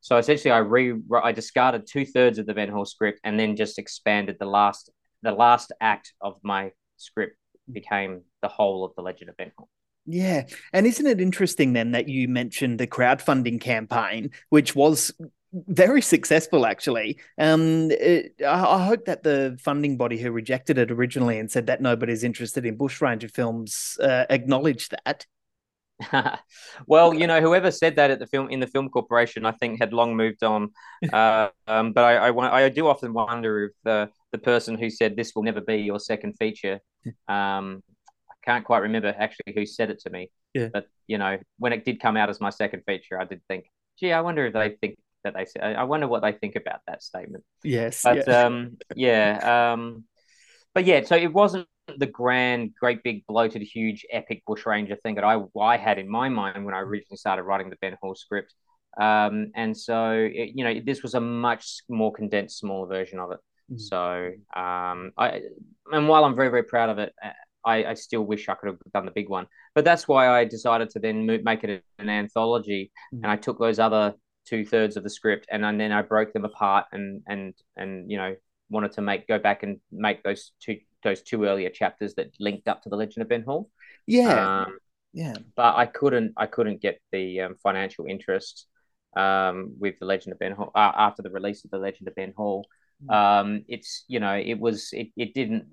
So essentially, I re I discarded two thirds of the Ben Hall script and then just expanded the last the last act of my script became the whole of the Legend of Ben Hall. Yeah. And isn't it interesting then that you mentioned the crowdfunding campaign, which was very successful actually. Um, it, I, I, hope that the funding body who rejected it originally and said that nobody's interested in bushranger films uh, acknowledged that. [laughs] well, you know, whoever said that at the film in the film corporation, I think had long moved on. [laughs] Uh, um, but I, I, I, do often wonder if the the person who said this will never be your second feature, [laughs] um, I can't quite remember actually who said it to me. Yeah. But you know, when it did come out as my second feature, I did think, gee, I wonder if they think that they say. I wonder what they think about that statement. Yes, but yeah. um, yeah, um, but yeah. So it wasn't the grand, great big bloated, huge, epic bushranger thing that I I had in my mind when I originally started writing the Ben Hall script. Um, and so it, you know, this was a much more condensed, smaller version of it. Mm-hmm. So um, I and while I'm very very proud of it. I, I, still wish I could have done the big one, but that's why I decided to then make it an anthology, mm-hmm. and I took those other two thirds of the script, and, and then I broke them apart and and and you know wanted to make go back and make those two those two earlier chapters that linked up to the Legend of Ben Hall. Yeah, um, yeah. But I couldn't I couldn't get the um, financial interest um, with the Legend of Ben Hall uh, after the release of the Legend of Ben Hall. Hmm. Um, it's you know it was it, it didn't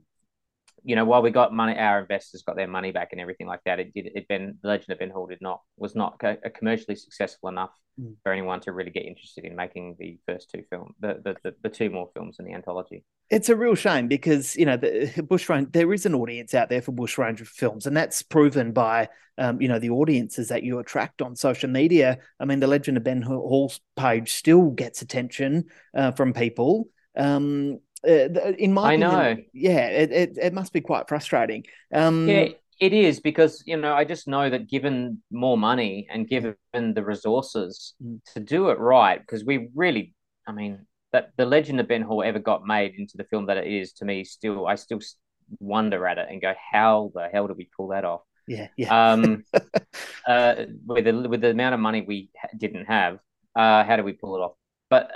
you know, while we got money, our investors got their money back and everything like that. It did. It been the Legend of Ben Hall did not was not co- commercially successful enough mm. for anyone to really get interested in making the first two film, the, the the, the two more films in the anthology. It's a real shame because you know the [laughs] bushranger. There is an audience out there for bushranger films, and that's proven by um, you know the audiences that you attract on social media. I mean, the Legend of Ben Hall's page still gets attention uh, from people. Um, uh, in my I opinion, know. Yeah, it, it, it must be quite frustrating. Um, yeah, it is because you know I just know that given more money and given the resources mm. to do it right, because we really, I mean, that the Legend of Ben Hall ever got made into the film that it is to me still, I still wonder at it and go, how the hell did we pull that off? Yeah, yeah. um, [laughs] uh, with the with the amount of money we didn't have, uh, how did we pull it off? But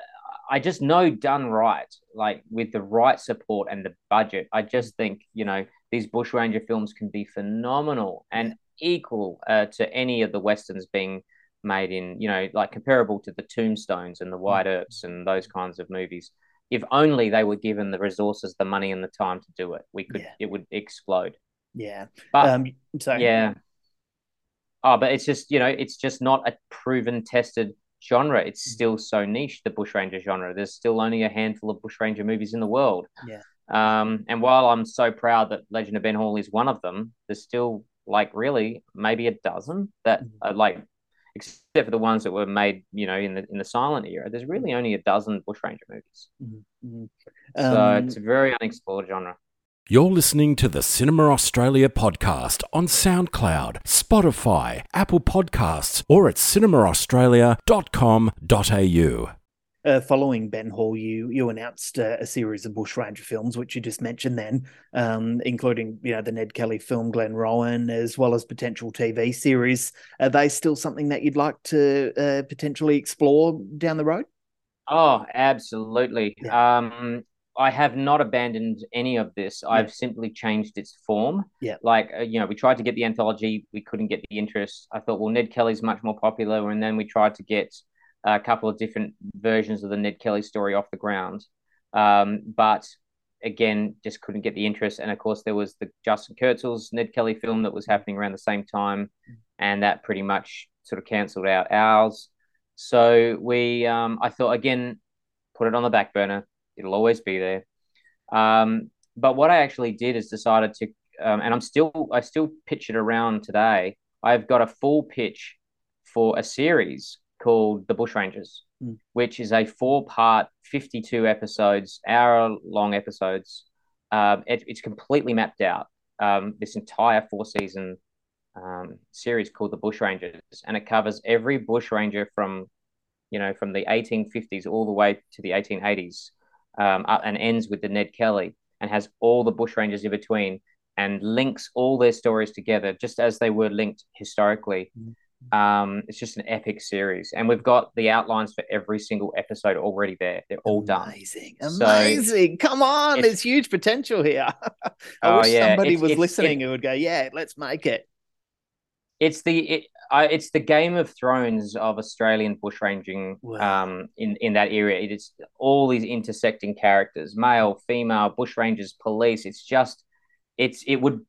I just know done right, like with the right support and the budget, I just think, you know, these Bushranger films can be phenomenal and equal uh, to any of the Westerns being made in, you know, like comparable to the Tombstones and the Wyatt mm. Earps and those kinds of movies. If only they were given the resources, the money, and the time to do it, we could, yeah. it would explode. Yeah. But, um, yeah. Oh, but it's just, you know, it's just not a proven, tested genre, it's mm. still so niche, the bushranger genre. There's still only a handful of bushranger movies in the world. Yeah. Um, and while I'm so proud that Legend of Ben Hall is one of them, there's still like really maybe a dozen that mm-hmm. are like, except for the ones that were made, you know, in the in the silent era. There's really only a dozen bushranger movies. Mm-hmm. Um, so it's a very unexplored genre. You're listening to the Cinema Australia podcast on SoundCloud, Spotify, Apple Podcasts, or at cinemaaustralia.com.au. Uh, following Ben Hall, you you announced uh, a series of bushranger films, which you just mentioned, then, um, including you know the Ned Kelly film Glenrowan, as well as potential TV series. Are they still something that you'd like to uh, potentially explore down the road? Oh, absolutely. Yeah. Um, I have not abandoned any of this. Yeah. I've simply changed its form. Yeah. Like, uh, you know, we tried to get the anthology, we couldn't get the interest. I thought, well, Ned Kelly's much more popular. And then we tried to get a couple of different versions of the Ned Kelly story off the ground. Um, but again, just couldn't get the interest. And of course, there was the Justin Kurzel's Ned Kelly film that was happening around the same time. And that pretty much sort of cancelled out ours. So we, um, I thought, again, put it on the back burner It'll always be there. Um, but what I actually did is decided to, um, and I'm still, I still pitch it around today. I've got a full pitch for a series called The Bushrangers, mm. which is a four part, 52 episodes, hour long episodes. Uh, it, it's completely mapped out. Um, this entire four season um, series called The Bushrangers, and it covers every bushranger from, you know, from the 1850s all the way to the 1880s um, and ends with the Ned Kelly and has all the bushrangers in between and links all their stories together just as they were linked historically. Mm-hmm. Um, it's just an epic series, and we've got the outlines for every single episode already there. They're all done. Amazing, amazing! So, Come on, there's huge potential here. [laughs] I oh, wish yeah. somebody it's, was it's, listening it, who would go, "Yeah, let's make it." It's the it, uh, it's the Game of Thrones of Australian bushranging. Wow. Um, in in that area, it is all these intersecting characters: male, female, bushrangers, police. It's just, it's it would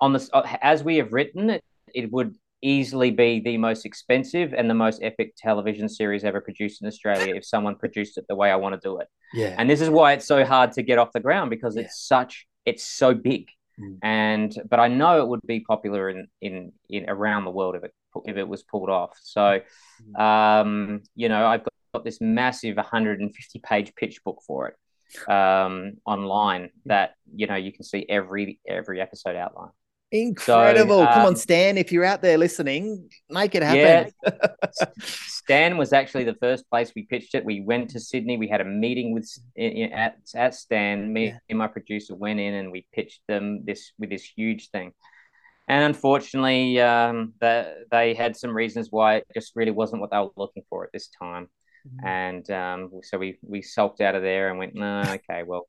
on this uh, as we have written it, it would easily be the most expensive and the most epic television series ever produced in Australia if someone produced it the way I want to do it. Yeah. And this is why it's so hard to get off the ground because yeah. it's such it's so big. Mm. And but I know it would be popular in in in around the world if it if it was pulled off. So mm. um you know, I've got, got this massive 150 page pitch book for it um online that you know you can see every every episode outline. Incredible. So, um, Come on, um, Stan. If you're out there listening, make it happen. Yeah. [laughs] Stan was actually the first place we pitched it. We went to Sydney. We had a meeting with at, at Stan. Me yeah. and my producer went in and we pitched them this with this huge thing. And unfortunately, um, the, they had some reasons why it just really wasn't what they were looking for at this time. Mm-hmm. And um, so we we sulked out of there and went, no, okay, well,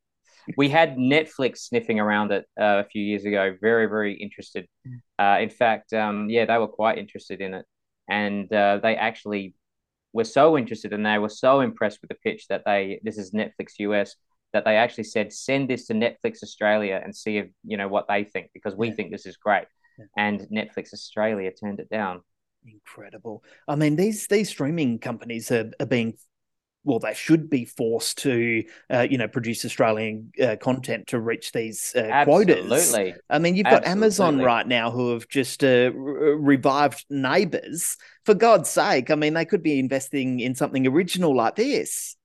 we had Netflix sniffing around it uh, a few years ago, very, very interested. Uh, in fact, um, yeah, they were quite interested in it. And uh, they actually were so interested and they were so impressed with the pitch that they, this is Netflix US, that they actually said, send this to Netflix Australia and see if, you know, what they think, because we yeah. think this is great. Yeah. And Netflix Australia turned it down incredible. I mean, these these streaming companies are, are being well, they should be forced to, uh, you know, produce Australian uh, content to reach these uh, quotas. Absolutely. I mean, you've got Absolutely. Amazon right now who have just uh, re- revived Neighbours. For God's sake, I mean, they could be investing in something original like this.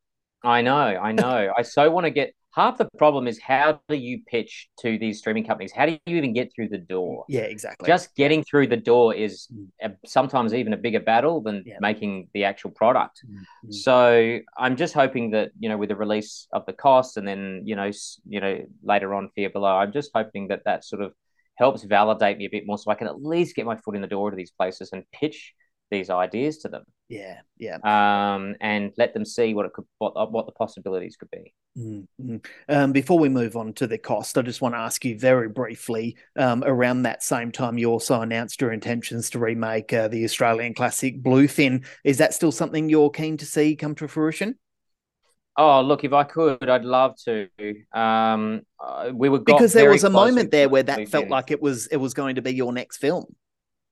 I know, I know. I so want to get half the problem is how do you pitch to these streaming companies? How do you even get through the door? Yeah, exactly. Just getting through the door is mm. a, sometimes even a bigger battle than yeah. making the actual product. Mm-hmm. So I'm just hoping that you know with the release of the cost and then you know you know later on Fear Below, I'm just hoping that that sort of helps validate me a bit more so I can at least get my foot in the door to these places and pitch these ideas to them. Yeah, yeah. Um, and let them see what it could, what what the possibilities could be. Mm-hmm. Um, before we move on to the cost, I just want to ask you very briefly. Um, around that same time, you also announced your intentions to remake uh, the Australian classic Bluefin. Is that still something you're keen to see come to fruition? Oh, look, if I could, I'd love to. Um, uh, we were because there was a moment there where that felt like it was it was going to be your next film.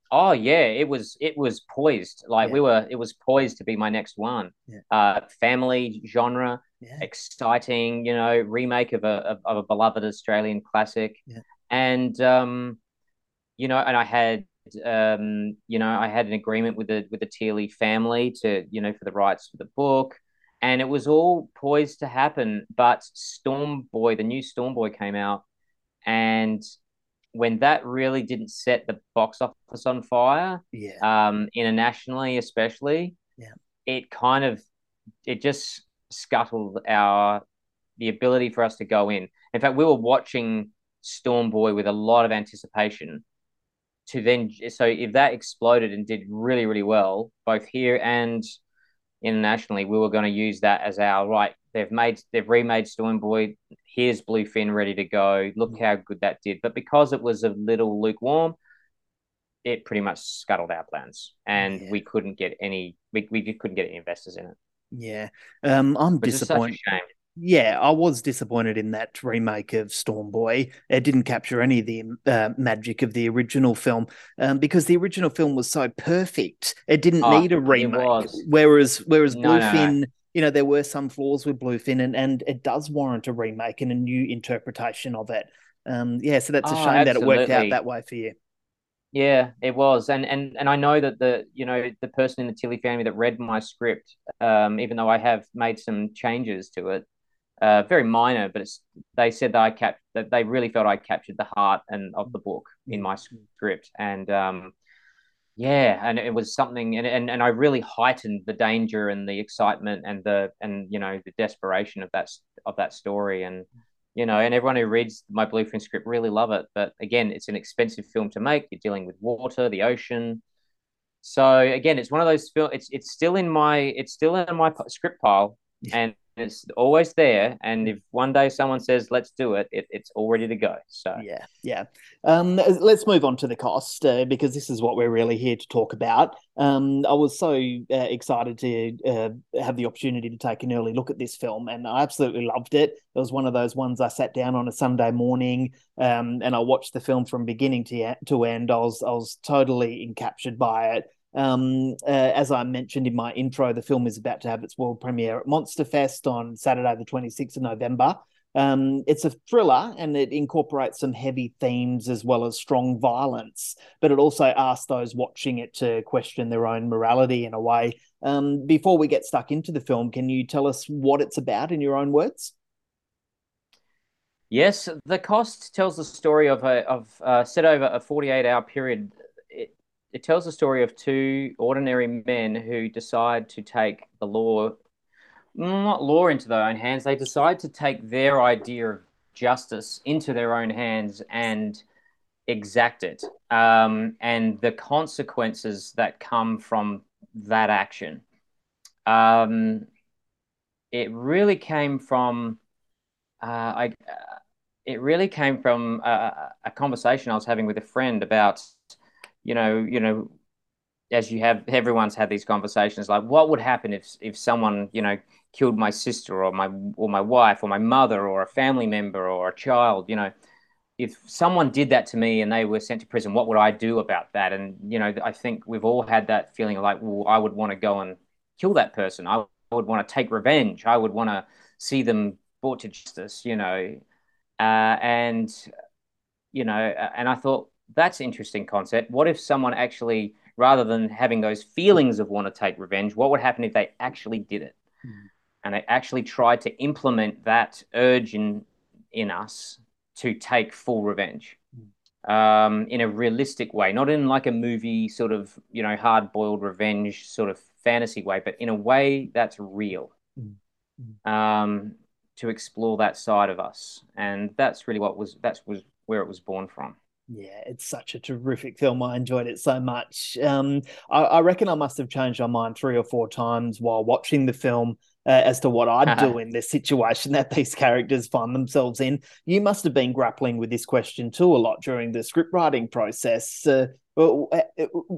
Oh yeah, it was it was poised. Like yeah. we were, it was poised to be my next one. Yeah. Uh, family genre, yeah. exciting. You know, remake of a of, a beloved Australian classic, and um, you know, and I had um, you know, I had an agreement with the with the Thiele family to you know for the rights for the book, and it was all poised to happen. But Storm Boy, the new Storm Boy, came out, and when that really didn't set the box office on fire, yeah, um, internationally especially, yeah, it kind of it just scuttled our the ability for us to go in. In fact, we were watching Storm Boy with a lot of anticipation. To then, so if that exploded and did really, really well, both here and internationally, we were going to use that as our right. They've made, they've remade Storm Boy here's Bluefin ready to go. Look mm. how good that did. But because it was a little lukewarm, it pretty much scuttled our plans, and yeah. we couldn't get any. We, we couldn't get any investors in it. Yeah, um, I'm Which disappointed. Yeah, I was disappointed in that remake of Storm Boy. It didn't capture any of the uh, magic of the original film um, because the original film was so perfect. It didn't oh, need a remake. Whereas, whereas no, Bluefin no, no you know, there were some flaws with Bluefin, and, and it does warrant a remake and a new interpretation of it. Um, yeah, so that's a oh, shame absolutely. that it worked out that way for you. Yeah, it was, and and and I know that the you know the person in the Thiele family that read my script, um, even though I have made some changes to it, uh, very minor, but it's they said that I kept that they really felt I captured the heart and of the book in my script, and um, yeah and it was something and, and and i really heightened the danger and the excitement and the and you know the desperation of that of that story. And you know and everyone who reads my bluefin script really love it but again it's an expensive film to make you're dealing with water the ocean So again, it's one of those film. It's it's still in my it's still in my script pile, and it's always there. And if one day someone says, let's do it, it it's all ready to go. So, yeah, yeah. Um, let's move on to the cost uh, because this is what we're really here to talk about. Um, I was so uh, excited to uh, have the opportunity to take an early look at this film, and I absolutely loved it. It was one of those ones I sat down on a Sunday morning um, and I watched the film from beginning to, to end. I was, I was totally encaptured by it. Um, uh, as I mentioned in my intro, the film is about to have its world premiere at Monsterfest on Saturday, the 26th of November. Um, it's a thriller and it incorporates some heavy themes as well as strong violence, but it also asks those watching it to question their own morality in a way. Um, before we get stuck into the film, can you tell us what it's about in your own words? Yes, the cost tells the story of a of uh, set over a 48 hour period it tells the story of two ordinary men who decide to take the law, not law into their own hands. They decide to take their idea of justice into their own hands and exact it, um, and the consequences that come from that action. Um, it really came from, uh, I, uh, it really came from a, a conversation I was having with a friend about you know, you know, as you have everyone's had these conversations like what would happen if if someone you know killed my sister or my or my wife or my mother or a family member or a child you know? If someone did that to me and they were sent to prison what would i do about that? And you know i think we've all had that feeling of like well i would want to go and kill that person. I would want to take revenge. I would want to see them brought to justice you know? Uh, and you know and i thought that's interesting concept. What if someone actually, rather than having those feelings of want to take revenge, what would happen if they actually did it? Mm. And they actually tried to implement that urge in in us to take full revenge mm. um, in a realistic way, not in like a movie sort of you know hard boiled revenge sort of fantasy way, but in a way that's real. Mm. Um, to explore that side of us, and that's really what was that's was where it was born from. Yeah, it's such a terrific film. I enjoyed it so much. Um, I, I, reckon I must have changed my mind three or four times while watching the film uh, as to what I'd do [laughs] in this situation that these characters find themselves in. You must have been grappling with this question too a lot during the script writing process. Uh, uh,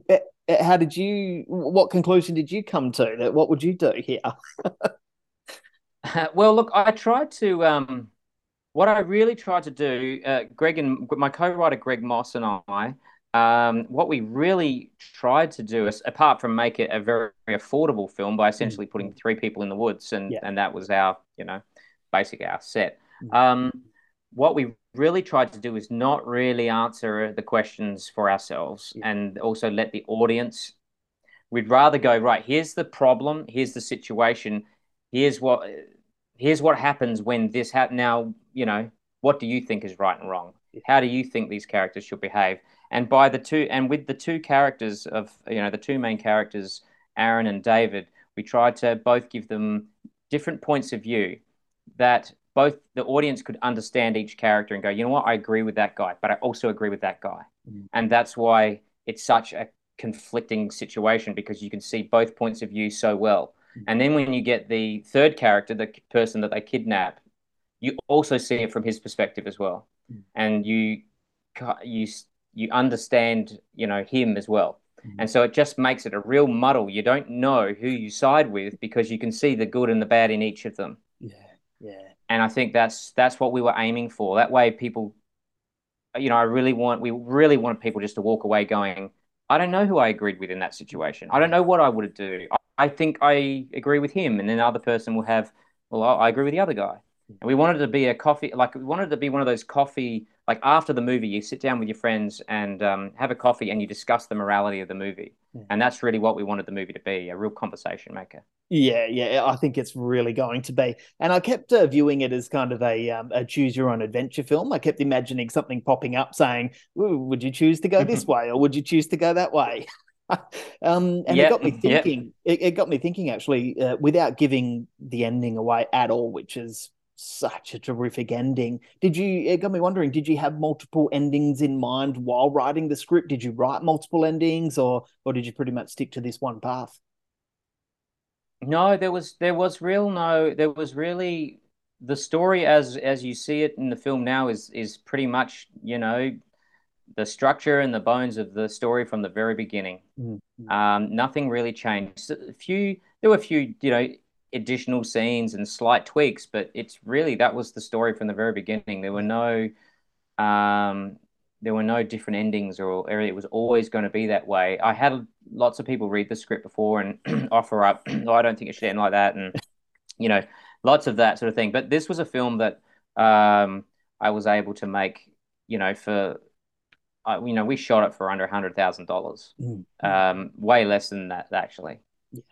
uh, how did you? What conclusion did you come to? That what would you do here? [laughs] [laughs] well, look, I tried to. Um what I really tried to do, uh, Greg and my co-writer Greg Moss and I, um, what we really tried to do is, apart from make it a very, very affordable film by essentially mm. putting three people in the woods, and yeah. and that was our, you know, basic our set. Mm. Um, what we really tried to do is not really answer the questions for ourselves, yeah. and also let the audience. We'd rather go right. Here's the problem. Here's the situation. Here's what here's what happens when this happens. Now, you know, what do you think is right and wrong? How do you think these characters should behave? And by the two, and with the two characters of, you know, the two main characters, Aaron and David, we tried to both give them different points of view that both the audience could understand each character and go, you know what, I agree with that guy, but I also agree with that guy. Mm-hmm. And that's why it's such a conflicting situation because you can see both points of view so well. And then when you get the third character, the person that they kidnap, you also see it from his perspective as well, mm. and you you you understand you know him as well. Mm. And so it just makes it a real muddle. You don't know who you side with because you can see the good and the bad in each of them. Yeah, yeah. And I think that's that's what we were aiming for. That way, people, you know, I really want we really want people just to walk away going, I don't know who I agreed with in that situation. I don't know what I would do. I think I agree with him, and then the other person will have, well, I agree with the other guy. And we wanted to be a coffee, like we wanted to be one of those coffee, like after the movie, you sit down with your friends and um, have a coffee and you discuss the morality of the movie. Yeah. And that's really what we wanted the movie to be a real conversation maker. Yeah, yeah, I think it's really going to be. And I kept uh, viewing it as kind of a, um, a choose your own adventure film. I kept imagining something popping up saying, would you choose to go this [laughs] way or would you choose to go that way? [laughs] um, and yep. it got me thinking. Yep. It, it, got me thinking actually, uh, without giving the ending away at all, which is such a terrific ending. Did you? It got me wondering. Did you have multiple endings in mind while writing the script? Did you write multiple endings, or or did you pretty much stick to this one path? No, there was there was real no there was really the story as as you see it in the film now is is pretty much you know the structure and the bones of the story from the very beginning. Mm-hmm. Um, nothing really changed. A few there were a few you know additional scenes and slight tweaks, but it's really that was the story from the very beginning. There were no um, there were no different endings or it was always going to be that way. I had lots of people read the script before and [clears throat] offer up, [clears throat] oh, I don't think it should end like that, and you know, lots of that sort of thing. But this was a film that um, I was able to make, you know, for uh, you know, we shot it for under a hundred thousand dollars, mm. um, way less than that actually.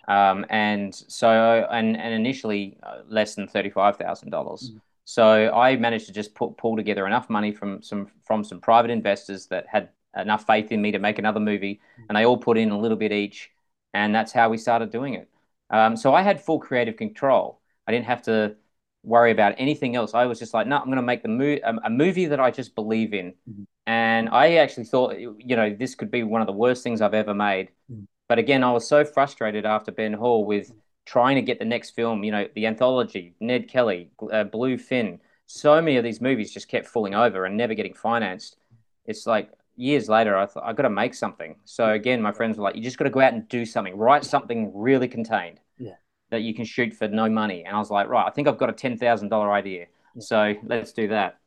Um, and so, and and initially uh, less than thirty five thousand dollars. Mm. So I managed to just put, pull together enough money from some from some private investors that had enough faith in me to make another movie, and they all put in a little bit each, and that's how we started doing it. Um, so I had full creative control. I didn't have to worry about anything else. I was just like, no, I'm going to make the mo- a, a, movie that I just believe in. Mm-hmm. And I actually thought, you know, this could be one of the worst things I've ever made. Mm-hmm. But again, I was so frustrated after Ben Hall with trying to get the next film, you know, the anthology, Ned Kelly, uh, Bluefin. So many of these movies just kept falling over and never getting financed. It's like years later, I thought I got to make something. So again, my friends were like, "You just got to go out and do something. Write something really contained yeah. that you can shoot for no money." And I was like, "Right, I think I've got a ten thousand dollar idea. Yeah. So let's do that."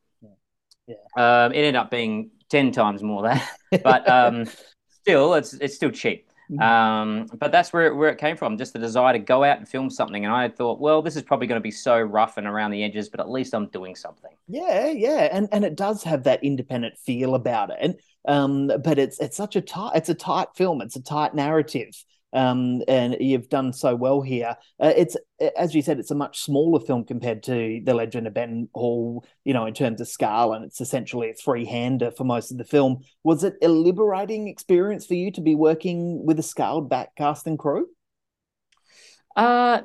Yeah. Um, it ended up being ten times more that, [laughs] but um, [laughs] still, it's it's still cheap. Mm. Um, but that's where, where it came from, just the desire to go out and film something. And I thought, well, this is probably going to be so rough and around the edges, but at least I'm doing something. Yeah, yeah, and and it does have that independent feel about it. And um, but it's it's such a tight, it's a tight film. It's a tight narrative um, and you've done so well here. Uh, it's as you said, it's a much smaller film compared to The Legend of Ben Hall, you know, in terms of scale, and it's essentially a three-hander for most of the film. Was it a liberating experience for you to be working with a scaled back cast and crew? Uh,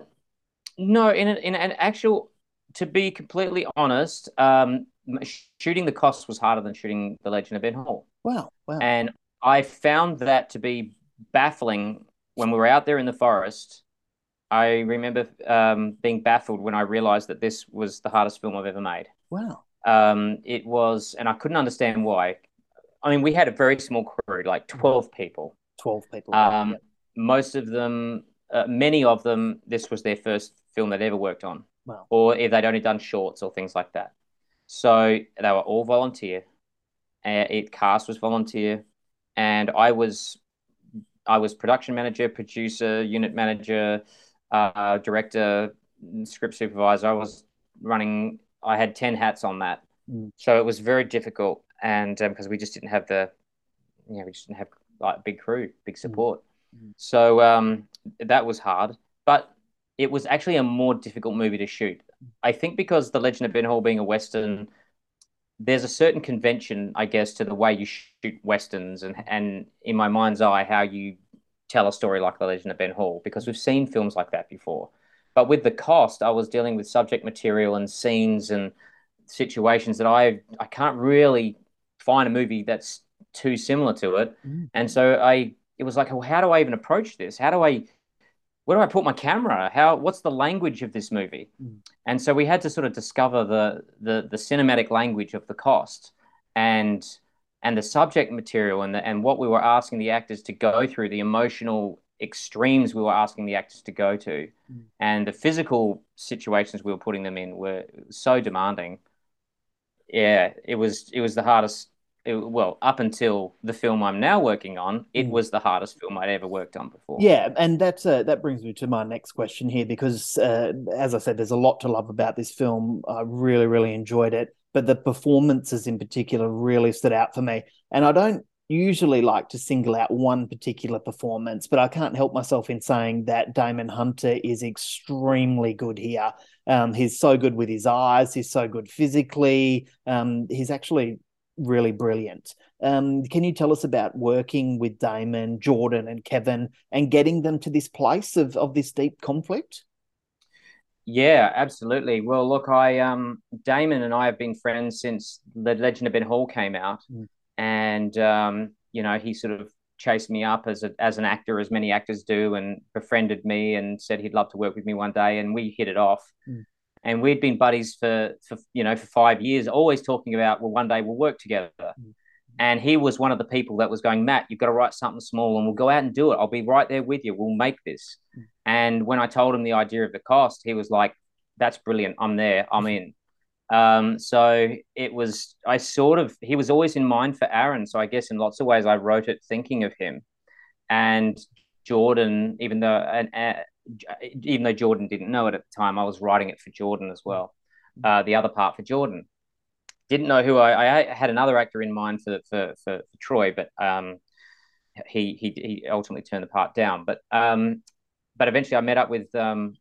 no, in an, in an actual, to be completely honest, um, shooting the costs was harder than shooting The Legend of Ben Hall. Wow, wow. And I found that to be baffling when we were out there in the forest, I remember um, being baffled when I realized that this was the hardest film I've ever made. Wow. Um, it was, and I couldn't understand why. I mean, we had a very small crew, like 12 people. 12 people. Um, Most of them, uh, many of them, this was their first film they'd ever worked on. Wow. Or if they'd only done shorts or things like that. So they were all volunteer. Uh, it cast was volunteer. And I was I was production manager, producer, unit manager, uh, director, script supervisor. I was running. I had ten hats on that, mm. so it was very difficult, and because um, we just didn't have the, you know, we just didn't have like big crew, big mm. support. Mm. So um, that was hard, but it was actually a more difficult movie to shoot. I think because The Legend of Ben Hall being a western there's a certain convention, I guess, to the way you shoot westerns, and and in my mind's eye, how you tell a story like The Legend of Ben Hall, because we've seen films like that before. But with the cost, I was dealing with subject material and scenes and situations that I I can't really find a movie that's too similar to it, mm. and so I it was like, well, how do I even approach this? How do I where do I put my camera? How what's the language of this movie? Mm. And so we had to sort of discover the, the the cinematic language of the cost and and the subject material and the, and what we were asking the actors to go through, the emotional extremes we were asking the actors to go to, mm. and the physical situations we were putting them in were so demanding. Yeah, it was it was the hardest it, well, up until the film I'm now working on, it mm. was the hardest film I'd ever worked on before. Yeah, and that's uh, that brings me to my next question here because, uh, as I said, there's a lot to love about this film. I really, really enjoyed it, but the performances in particular really stood out for me. And I don't usually like to single out one particular performance, but I can't help myself in saying that Damon Hunter is extremely good here. Um, he's so good with his eyes. He's so good physically. Um, he's actually really brilliant. Um, can you tell us about working with Damon, Jordan, and Kevin and getting them to this place of, of this deep conflict? Yeah, absolutely. Well, look, I um Damon and I have been friends since The Legend of Ben Hall came out, mm. and um, you know, he sort of chased me up as a, as an actor, as many actors do, and befriended me and said he'd love to work with me one day, and we hit it off. Mm. And we'd been buddies for, for you know for five years, always talking about well, one day we'll work together. Mm. And he was one of the people that was going, Matt, you've got to write something small, and we'll go out and do it. I'll be right there with you. We'll make this. Mm. And when I told him the idea of the cost, he was like, "That's brilliant. I'm there. I'm in." Um, so it was, I sort of, he was always in mind for Aaron. So I guess in lots of ways, I wrote it thinking of him. And Jordan, even though, and, uh, even though Jordan didn't know it at the time, I was writing it for Jordan as well. Uh, the other part for Jordan. Didn't know who I, I had another actor in mind for for for, for Troy, but um, he he he ultimately turned the part down. But um, but eventually I met up with um,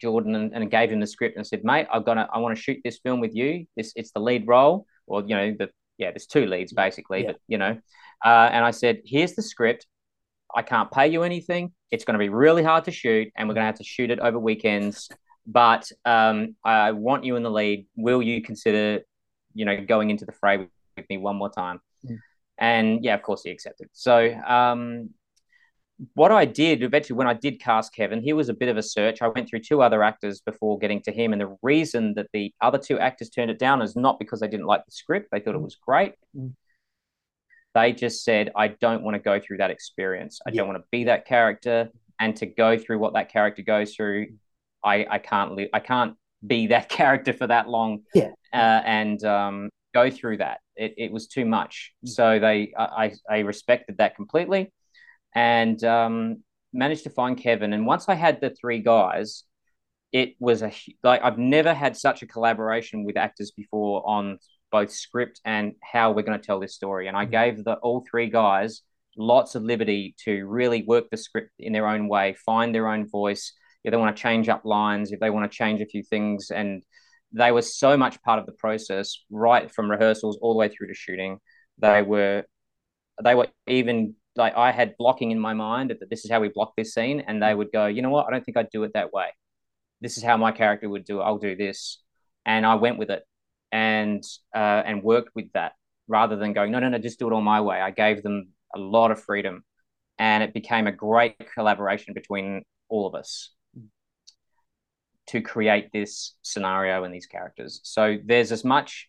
Jordan and, and gave him the script and said, mate, I'm gonna I want to shoot this film with you. This it's the lead role, or you know, the yeah, there's two leads basically, yeah. but you know. Uh, and I said, here's the script. I can't pay you anything. It's going to be really hard to shoot, and we're going to have to shoot it over weekends. But um, I want you in the lead. Will you consider, you know, going into the fray with me one more time? Mm. And yeah, of course he accepted. So um, what I did eventually when I did cast Kevin, he was a bit of a search. I went through two other actors before getting to him, and the reason that the other two actors turned it down is not because they didn't like the script; they thought it was great. Mm. They just said, "I don't want to go through that experience. I yeah. don't want to be that character, and to go through what that character goes through, I I can't live. I can't be [laughs] that character for that long. Yeah, uh, and um, go through that. It, it was too much. Mm. So they I I respected that completely." and um, managed to find Kevin. And once I had the three guys, it was a like I've never had such a collaboration with actors before on both script and how we're going to tell this story. And I mm-hmm. gave the all three guys lots of liberty to really work the script in their own way, find their own voice. If they want to change up lines, if they want to change a few things, and they were so much part of the process, right from rehearsals all the way through to shooting. They were they were even like I had blocking in my mind that this is how we block this scene, and they would go, you know what, I don't think I'd do it that way. This is how my character would do it. I'll do this, and I went with it, and uh, and worked with that rather than going, no, no, no, just do it all my way. I gave them a lot of freedom, and it became a great collaboration between all of us to create this scenario and these characters. So there's as much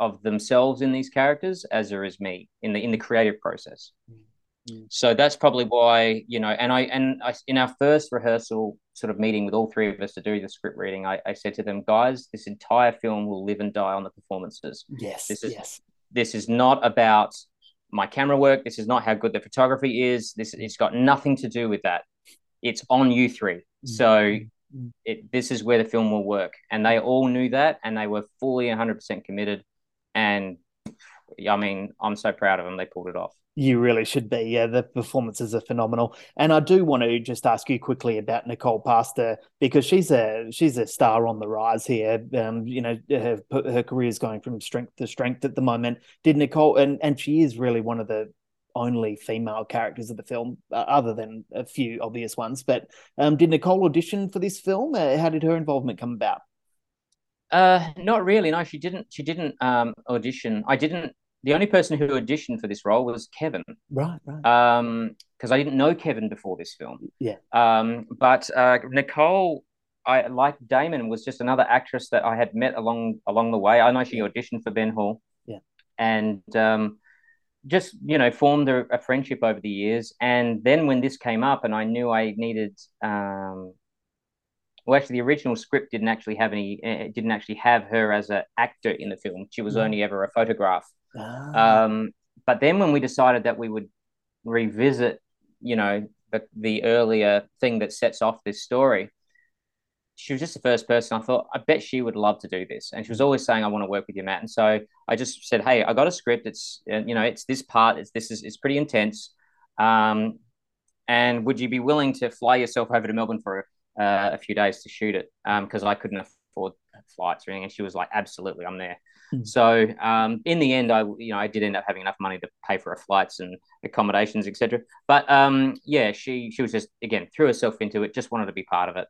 of themselves in these characters as there is me in the in the creative process. Mm. Mm. So that's probably why you know, and I and I, in our first rehearsal sort of meeting with all three of us to do the script reading, I, I said to them, guys, this entire film will live and die on the performances. Yes, this is yes. this is not about my camera work. This is not how good the photography is. This it's got nothing to do with that. It's on you three. Mm. So mm. it, this is where the film will work, and they all knew that, and they were fully 100 percent committed. And I mean, I'm so proud of them. They pulled it off. You really should be. Yeah, the performances are phenomenal. And I do want to just ask you quickly about Nicole Pastor because she's a she's a star on the rise here. Um, you know, her her career is going from strength to strength at the moment. Did Nicole and and she is really one of the only female characters of the film, uh, other than a few obvious ones. But um, did Nicole audition for this film? Uh, how did her involvement come about? Uh, not really. No, she didn't. She didn't um, audition. I didn't the only person who auditioned for this role was Kevin. Right, right. Um, because I didn't know Kevin before this film. Yeah. Um, but uh, Nicole, I like Damon, was just another actress that I had met along along the way. I know she auditioned for Ben Hall. Yeah. And um, just you know formed a, a, friendship over the years. And then when this came up, and I knew I needed. Um, well, actually, the original script didn't actually have any. It uh, didn't actually have her as an actor in the film. She was only ever a photograph. Ah. Um, but then when we decided that we would revisit, you know, the, the earlier thing that sets off this story, she was just the first person I thought, I bet she would love to do this. And she was always saying, I want to work with you, Matt. And so I just said, Hey, I got a script. It's, you know, it's this part, it's this is, it's pretty intense. Um, and would you be willing to fly yourself over to Melbourne for uh, a few days to shoot it? Um, cause I couldn't afford flights or anything. And she was like, absolutely, I'm there. Hmm. So um, in the end, I you know I did end up having enough money to pay for her flights and accommodations, etc. But um, yeah, she she was just again threw herself into it, just wanted to be part of it,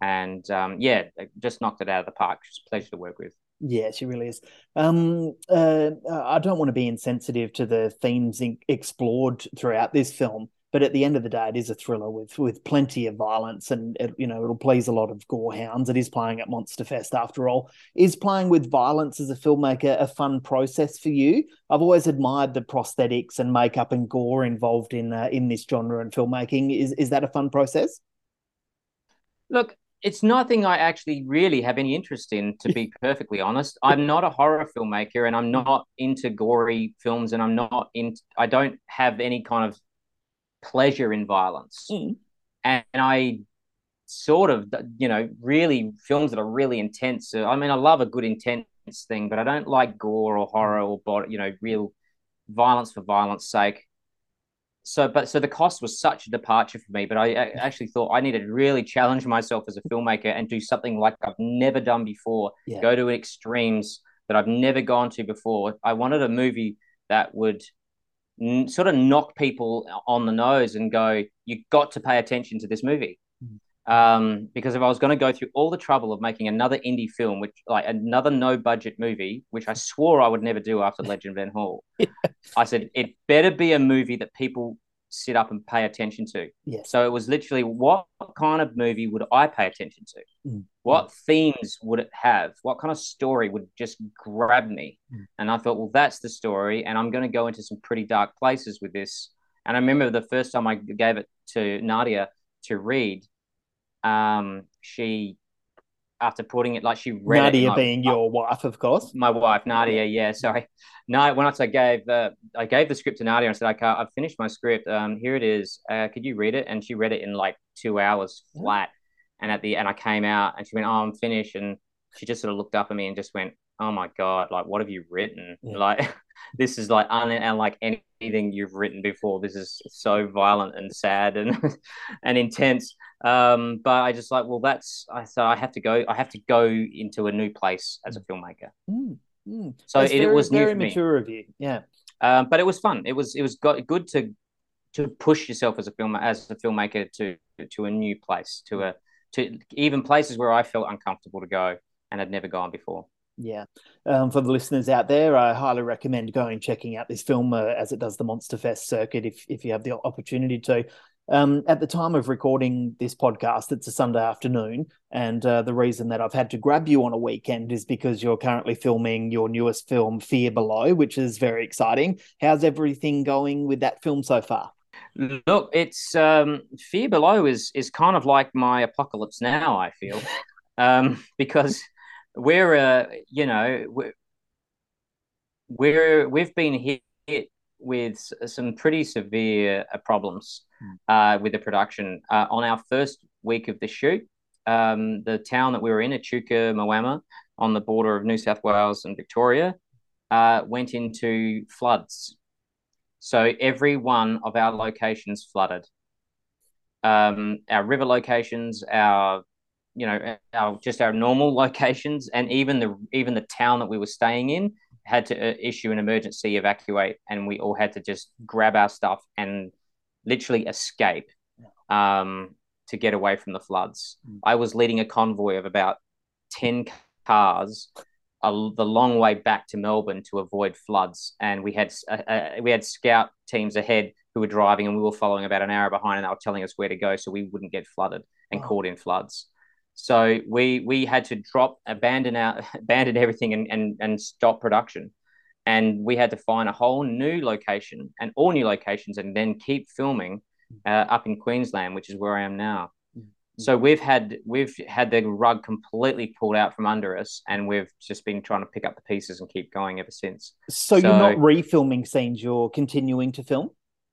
and um, yeah, just knocked it out of the park. Just a pleasure to work with. Yeah, she really is. Um, uh, I don't want to be insensitive to the themes in- explored throughout this film, but at the end of the day, it is a thriller with with plenty of violence, and it, you know it'll please a lot of gorehounds. It is playing at Monster Fest after all. Is playing with violence as a filmmaker a fun process for you? I've always admired the prosthetics and makeup and gore involved in uh, in this genre and filmmaking. Is is that a fun process? Look, it's nothing I actually really have any interest in, to be [laughs] perfectly honest. I'm not a horror filmmaker and I'm not into gory films and I'm not in I don't have any kind of pleasure in violence. Mm. And, and I sort of you know, really films that are really intense. I mean I love a good intense thing, but I don't like gore or horror or body, you know, real violence for violence sake so but so the cost was such a departure for me but I, I, actually thought i needed to really challenge myself as a filmmaker and do something like i've never done before Yeah. go to extremes that i've never gone to before i wanted a movie that would n- sort of knock people on the nose and go you got to pay attention to this movie Mhm. um, because if i was going to go through all the trouble of making another indie film which like another no budget movie which i swore i would never do after [laughs] legend of ben hall I said it better be a movie that people sit up and pay attention to. Yes. So it was literally what kind of movie would I pay attention to? Mm. What themes would it have? What kind of story would just grab me? Mm. And I thought, well, that's the story, and I'm going to go into some pretty dark places with this. And I remember the first time I gave it to Nadia to read, um, she after putting it like she read Nadia like, being your wife, of course. my wife Nadia. Yeah, sorry. [laughs] No, when I gave uh, I gave the script to Nadia and said, "Okay, I've finished my script. Um, here it is. Uh, could you read it?" And she read it in like two hours flat. And at the and I came out and she went, "Oh, I'm finished." And she just sort of looked up at me and just went, "Oh my god! Like, what have you written? Yeah. [laughs] Like, this is like un- unlike anything you've written before. This is so violent and sad and [laughs] and intense." Um, but I just like, well, that's I so I have to go. I have to go into a new place as a filmmaker. Mm, mm. So it, it was new very for me. mature of you. Yeah. Um, but it was fun. It was it was got, good to to push yourself as a film as a filmmaker to to a new place, to a to even places where I felt uncomfortable to go and had never gone before. Yeah. Um, for the listeners out there, I highly recommend going checking out this film uh, as it does the Monster Fest circuit if if you have the opportunity to. Um, at the time of recording this podcast, it's a Sunday afternoon, and uh, the reason that I've had to grab you on a weekend is because you're currently filming your newest film, Fear Below, which is very exciting. How's everything going with that film so far? Look, it's um, Fear Below is is kind of like my apocalypse now. I feel [laughs] um, because we're uh, you know we're, we're we've been hit, hit with some pretty severe uh, problems uh, with the production uh, on our first week of the shoot. Um, the town that we were in, Echuca Moama, on the border of New South Wales and Victoria, uh, went into floods. So every one of our locations flooded. Um, our river locations, our you know, our just our normal [laughs] locations, and even the even the town that we were staying in had to uh, issue an emergency evacuate, and we all had to just grab our stuff and literally escape um, to get away from the floods. Mm. I was leading a convoy of about ten cars a, the long way back to Melbourne to avoid floods, and we had uh, uh, we had scout teams ahead who were driving, and we were following about an hour behind, and they were telling us where to go so we wouldn't get flooded and Wow. caught in floods. So we we had to drop, abandon our, [laughs] abandon everything, and and and stop production, and we had to find a whole new location and all new locations, and then keep filming uh, up in Queensland, which is where I am now. So we've had we've had the rug completely pulled out from under us, and we've just been trying to pick up the pieces and keep going ever since. So, you're not refilming scenes; you're continuing to film.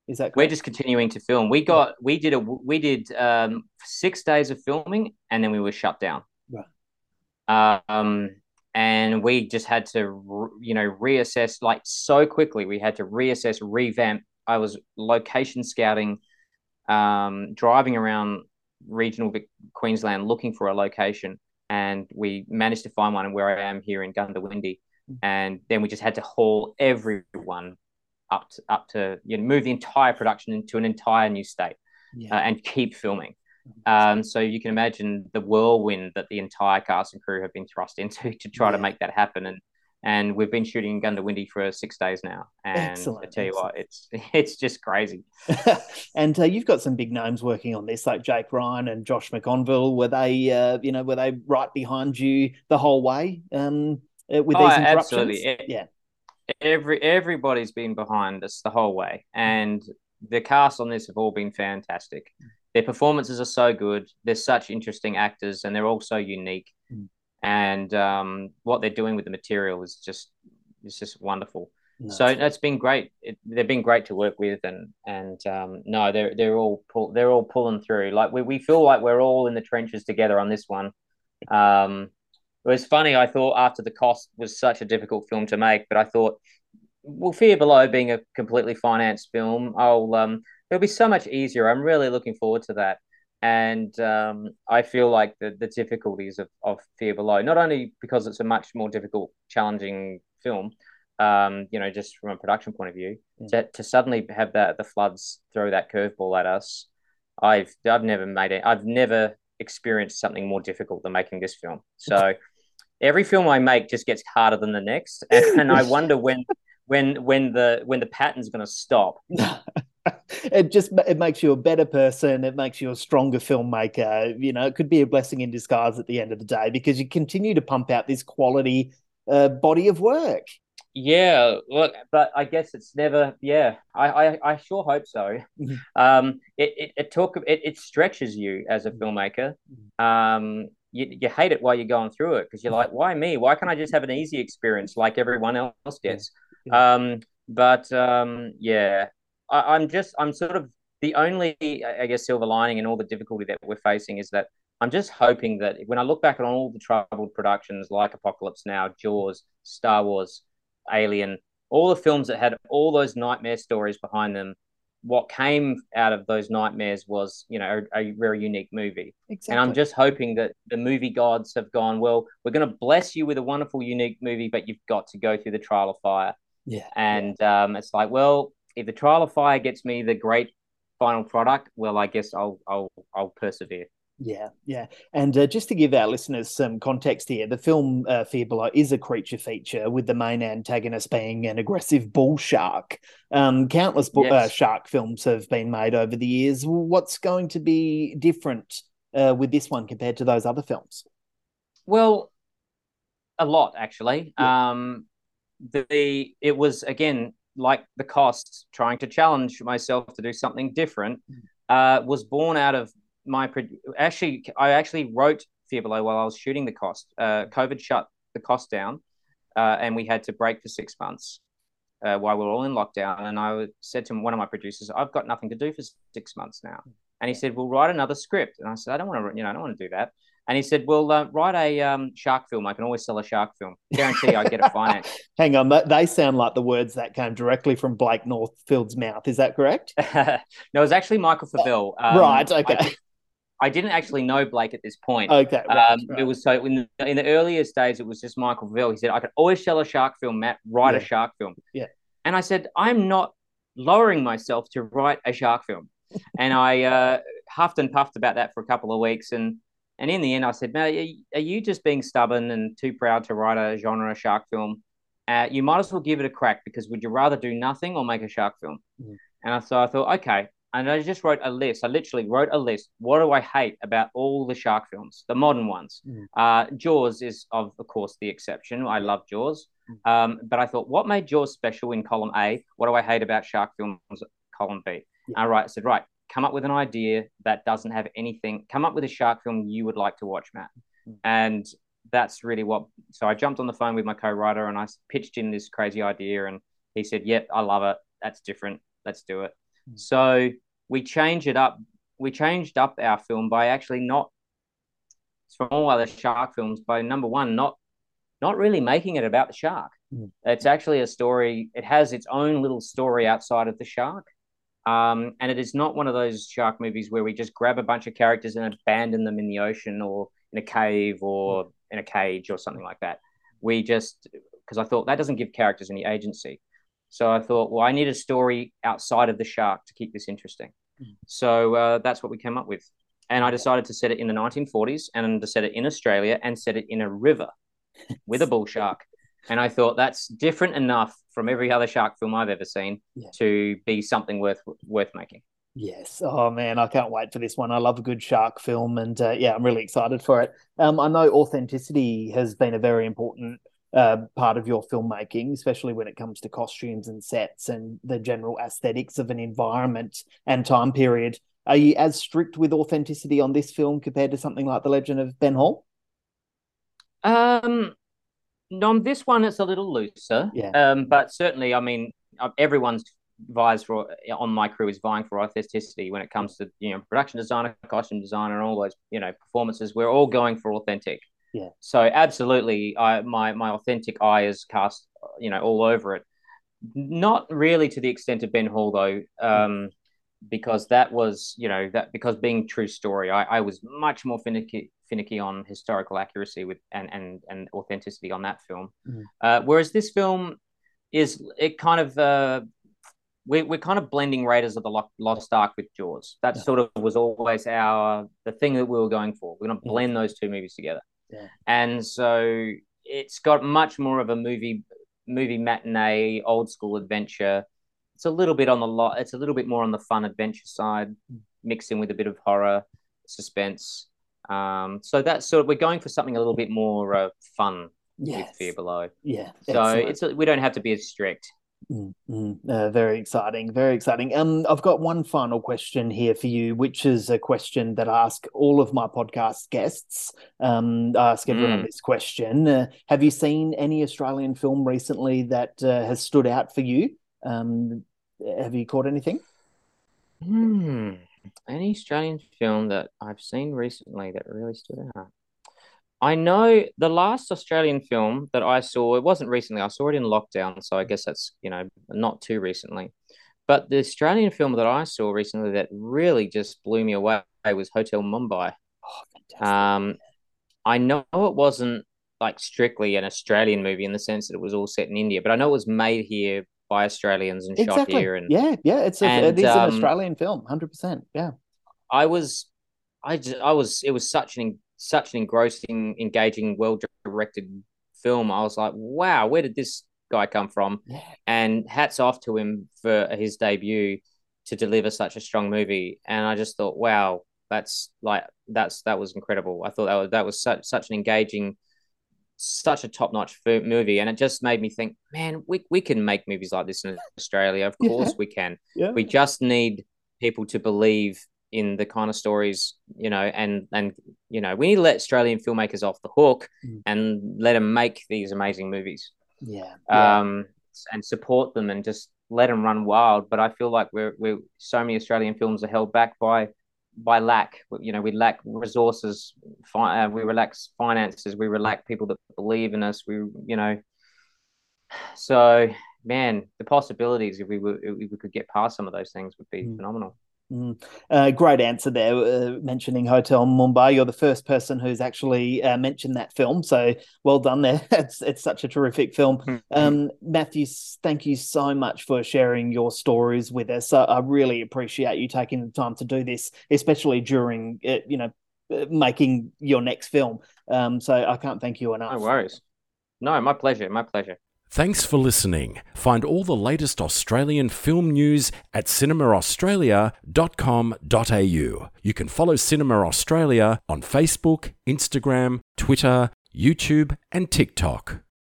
Is that We're just continuing to film. We got we did a we did um, six days of filming, and then we were shut down. Right. Um, and we just had to you know reassess like so quickly. We had to reassess, revamp. I was location scouting, um, driving around regional Queensland looking for a location, and we managed to find one And where I am here in Goondiwindi. And then we just had to haul everyone up to, up to you know move the entire production into an entire new state Yeah. uh, and keep filming. Um, so you can imagine the whirlwind that the entire cast and crew have been thrust into [laughs] to try yeah. to make that happen. And and we've been shooting Goondiwindi for six days now. And excellent, I tell you excellent. what, it's [laughs] it's just crazy. [laughs] and uh, you've got some big names working on this, like Jake Ryan and Josh McConville. Were they, uh, you know, were they right behind you the whole way um, uh, with oh, these interruptions? Absolutely. Yeah. Every everybody's been behind us the whole way, and the cast on this have all been fantastic. Their performances are so good. They're such interesting actors, and they're all so unique. Mm and um, what they're doing with the material is just is just wonderful. No, so it's been great. It, they've been great to work with, and and um, no, they're they're all pull, they're all pulling through. Like we, we feel like we're all in the trenches together on this one. Um, it was funny. I thought after the cost was such a difficult film to make, but I thought, well, Fear Below being a completely financed film, I'll um, it'll be so much easier. I'm really looking forward to that and um, I feel like the, the difficulties of, of Fear Below, not only because it's a much more difficult, challenging film, um, you know, just from a production point of view, mm. to, to suddenly have that the floods throw that curveball at us, I've I've never made it. I've never experienced something more difficult than making this film. So every film I make just gets harder than the next, and, [laughs] and I wonder when when when the when the pattern's going to stop. [laughs] it just it makes you a better person it makes you a stronger filmmaker you know it could be a blessing in disguise at the end of the day because you continue to pump out this quality uh, body of work yeah look but i guess it's never yeah i i, I sure hope so mm-hmm. um it, it, it talk it, it stretches you as a mm-hmm. filmmaker mm-hmm. um you, you hate it while you're going through it because you're like why me? Why can't i just have an easy experience like everyone else gets? Um but um yeah I, I'm just I'm sort of the only I guess silver lining in all the difficulty that we're facing is that I'm just hoping that when I look back on all the troubled productions like Apocalypse Now, Jaws, Star Wars, Alien, all the films that had all those nightmare stories behind them, what came out of those nightmares was, you know, a, a very unique movie. Exactly. And I'm just hoping that the movie gods have gone, well, we're going to bless you with a wonderful, unique movie, but you've got to go through the trial of fire. Yeah. And yeah. Um, it's like, well, if the trial of fire gets me the great final product, well, I guess I'll I'll I'll persevere. Yeah, yeah. And uh, just to give our listeners some context here, the film uh, Fear Below is a creature feature with the main antagonist being an aggressive bull shark. Um, countless bu- uh, yes. uh, shark films have been made over the years. What's going to be different uh, with this one compared to those other films? Well, a lot actually. Yeah. Um, the it was again like the costs, trying to challenge myself to do something different, mm. uh, was born out of my actually. I actually wrote Fear Below while I was shooting the cost. Uh, COVID shut the cost down, uh, and we had to break for six months uh, while we are all in lockdown. And I said to one of my producers, "I've got nothing to do for six months now." And he said, "Well, write another script." And I said, "I don't want to, you know, I don't want to do that." And he said, "Well, uh, write a um, shark film. I can always sell a shark film. Guarantee I get a finance." [laughs] Hang on, they sound like the words that came directly from Blake Northfield's mouth. Is that correct? [laughs] no, it was actually Michael Favelle. Um, right. Okay. I, I, didn't actually know Blake at this point. Okay. Right, um, right. It was so in the, in the earliest days, it was just Michael Favelle. He said, "I can always sell a shark film, Matt. Write yeah. a shark film." Yeah. And I said, "I'm not lowering myself to write a shark film." and I uh, huffed and puffed about that for a couple of weeks and and in the end, I said, "Man, are you just being stubborn and too proud to write a genre shark film? Uh, you might as well give it a crack because would you rather do nothing or make a shark film?" Mm. And so I thought, okay. And I just wrote a list. I literally wrote a list. What do I hate about all the shark films, the modern ones? Mm. Uh, Jaws is, of, of course, the exception. I love Jaws. Mm. Um, but I thought, what made Jaws special in column A? What do I hate about shark films, column B? Yeah. All right. I said, right, come up with an idea that doesn't have anything. Come up with a shark film you would like to watch, Matt. Mm. And that's really what. So I jumped on the phone with my co-writer and I pitched in this crazy idea, and he said, "Yep, I love it. That's different. Let's do it." Mm. So we changed it up. We changed up our film by actually not from all other shark films by number one, not not really making it about the shark. Mm. It's actually a story. It has its own little story outside of the shark. Um, and it is not one of those shark movies where we just grab a bunch of characters and abandon them in the ocean or in a cave or in a cage or something like that. We just, because I thought that doesn't give characters any agency. So I thought, well, I need a story outside of the shark to keep this interesting. Mm. So uh, that's what we came up with. and I decided to set it in the 1940s and to set it in Australia and set it in a river with a bull shark. And I thought that's different enough from every other shark film I've ever seen Yeah. to be something worth worth making. Yes. Oh man, I can't wait for this one. I love a good shark film, and uh, yeah, I'm really excited for it. Um, I know authenticity has been a very important uh, part of your filmmaking, especially when it comes to costumes and sets and the general aesthetics of an environment and time period. Are you as strict with authenticity on this film compared to something like The Legend of Ben Hall? Um, no, on this one it's a little looser. Yeah. Um, but certainly, I mean, uh, everyone's vies for on my crew is vying for authenticity when it comes to you know production designer, costume designer, and all those you know performances. We're all going for authentic. Yeah. So absolutely, I my my authentic eye is cast you know all over it. Not really to the extent of Ben Hall though. Um, because that was you know that because being true story I, I was much more finicky finicky on historical accuracy with and and and authenticity on that film Mhm. uh, whereas this film is it kind of uh we, we're kind of blending Raiders of the Lost Ark with Jaws. That Yeah. sort of was always our the thing that we were going for. We're going to blend those two movies together, Yeah. and so it's got much more of a movie movie matinee, old school adventure. It's a little bit on the lot. It's a little bit more on the fun adventure side, mixed in with a bit of horror, suspense. Um, so that's sort of we're going for something a little bit more uh, fun Yes. with Fear Below. Yeah. So excellent. it's a, we don't have to be as strict. Mm, mm, uh, very exciting, very exciting. Um, I've got one final question here for you, which is a question that I ask all of my podcast guests. Um, I ask everyone Mm. this question: uh, Have you seen any Australian film recently that uh, has stood out for you? Um, have you caught anything? Hmm. Any Australian film that I've seen recently that really stood out? I know the last Australian film that I saw, it wasn't recently, I saw it in lockdown, so I guess that's, you know, not too recently. But the Australian film that I saw recently that really just blew me away was Hotel Mumbai. Oh! Um, I know it wasn't like strictly an Australian movie in the sense that it was all set in India, but I know it was made here by Australians and shot here and Yeah, yeah. It's a, and, it is an um, Australian film, hundred percent. Yeah. I was, I just, I was, it was such an such an engrossing, engaging, well directed film. I was like, wow, where did this guy come from? Yeah. And hats off to him for his debut to deliver such a strong movie. And I just thought, wow, that's like that's that was incredible. I thought that was that was such such an engaging, such a top notch movie, and it just made me think, man, we we can make movies like this in Australia. Of [laughs] Yeah. course, we can Yeah. we just need people to believe in the kind of stories you know and and you know we need to let australian filmmakers off the hook Mm. and let them make these amazing movies yeah. yeah. um and support them and just let them run wild but i feel like we're we're so many australian films are held back by by lack you know we lack resources fi- uh, we lack finances we lack people that believe in us we you know so man the possibilities if we were if we could get past some of those things would be Mm. phenomenal Mm. Uh, great answer there, uh, mentioning Hotel Mumbai. You're the first person who's actually uh, mentioned that film, so well done there. [laughs] it's it's such a terrific film. Um, Matthew, thank you so much for sharing your stories with us. I, I really appreciate you taking the time to do this, especially during uh, you know uh, making your next film. Um, so I can't thank you enough. No worries. No, my pleasure. My pleasure. Thanks for listening. Find all the latest Australian film news at cinemaaustralia.com.au. You can follow Cinema Australia on Facebook, Instagram, Twitter, YouTube, and TikTok.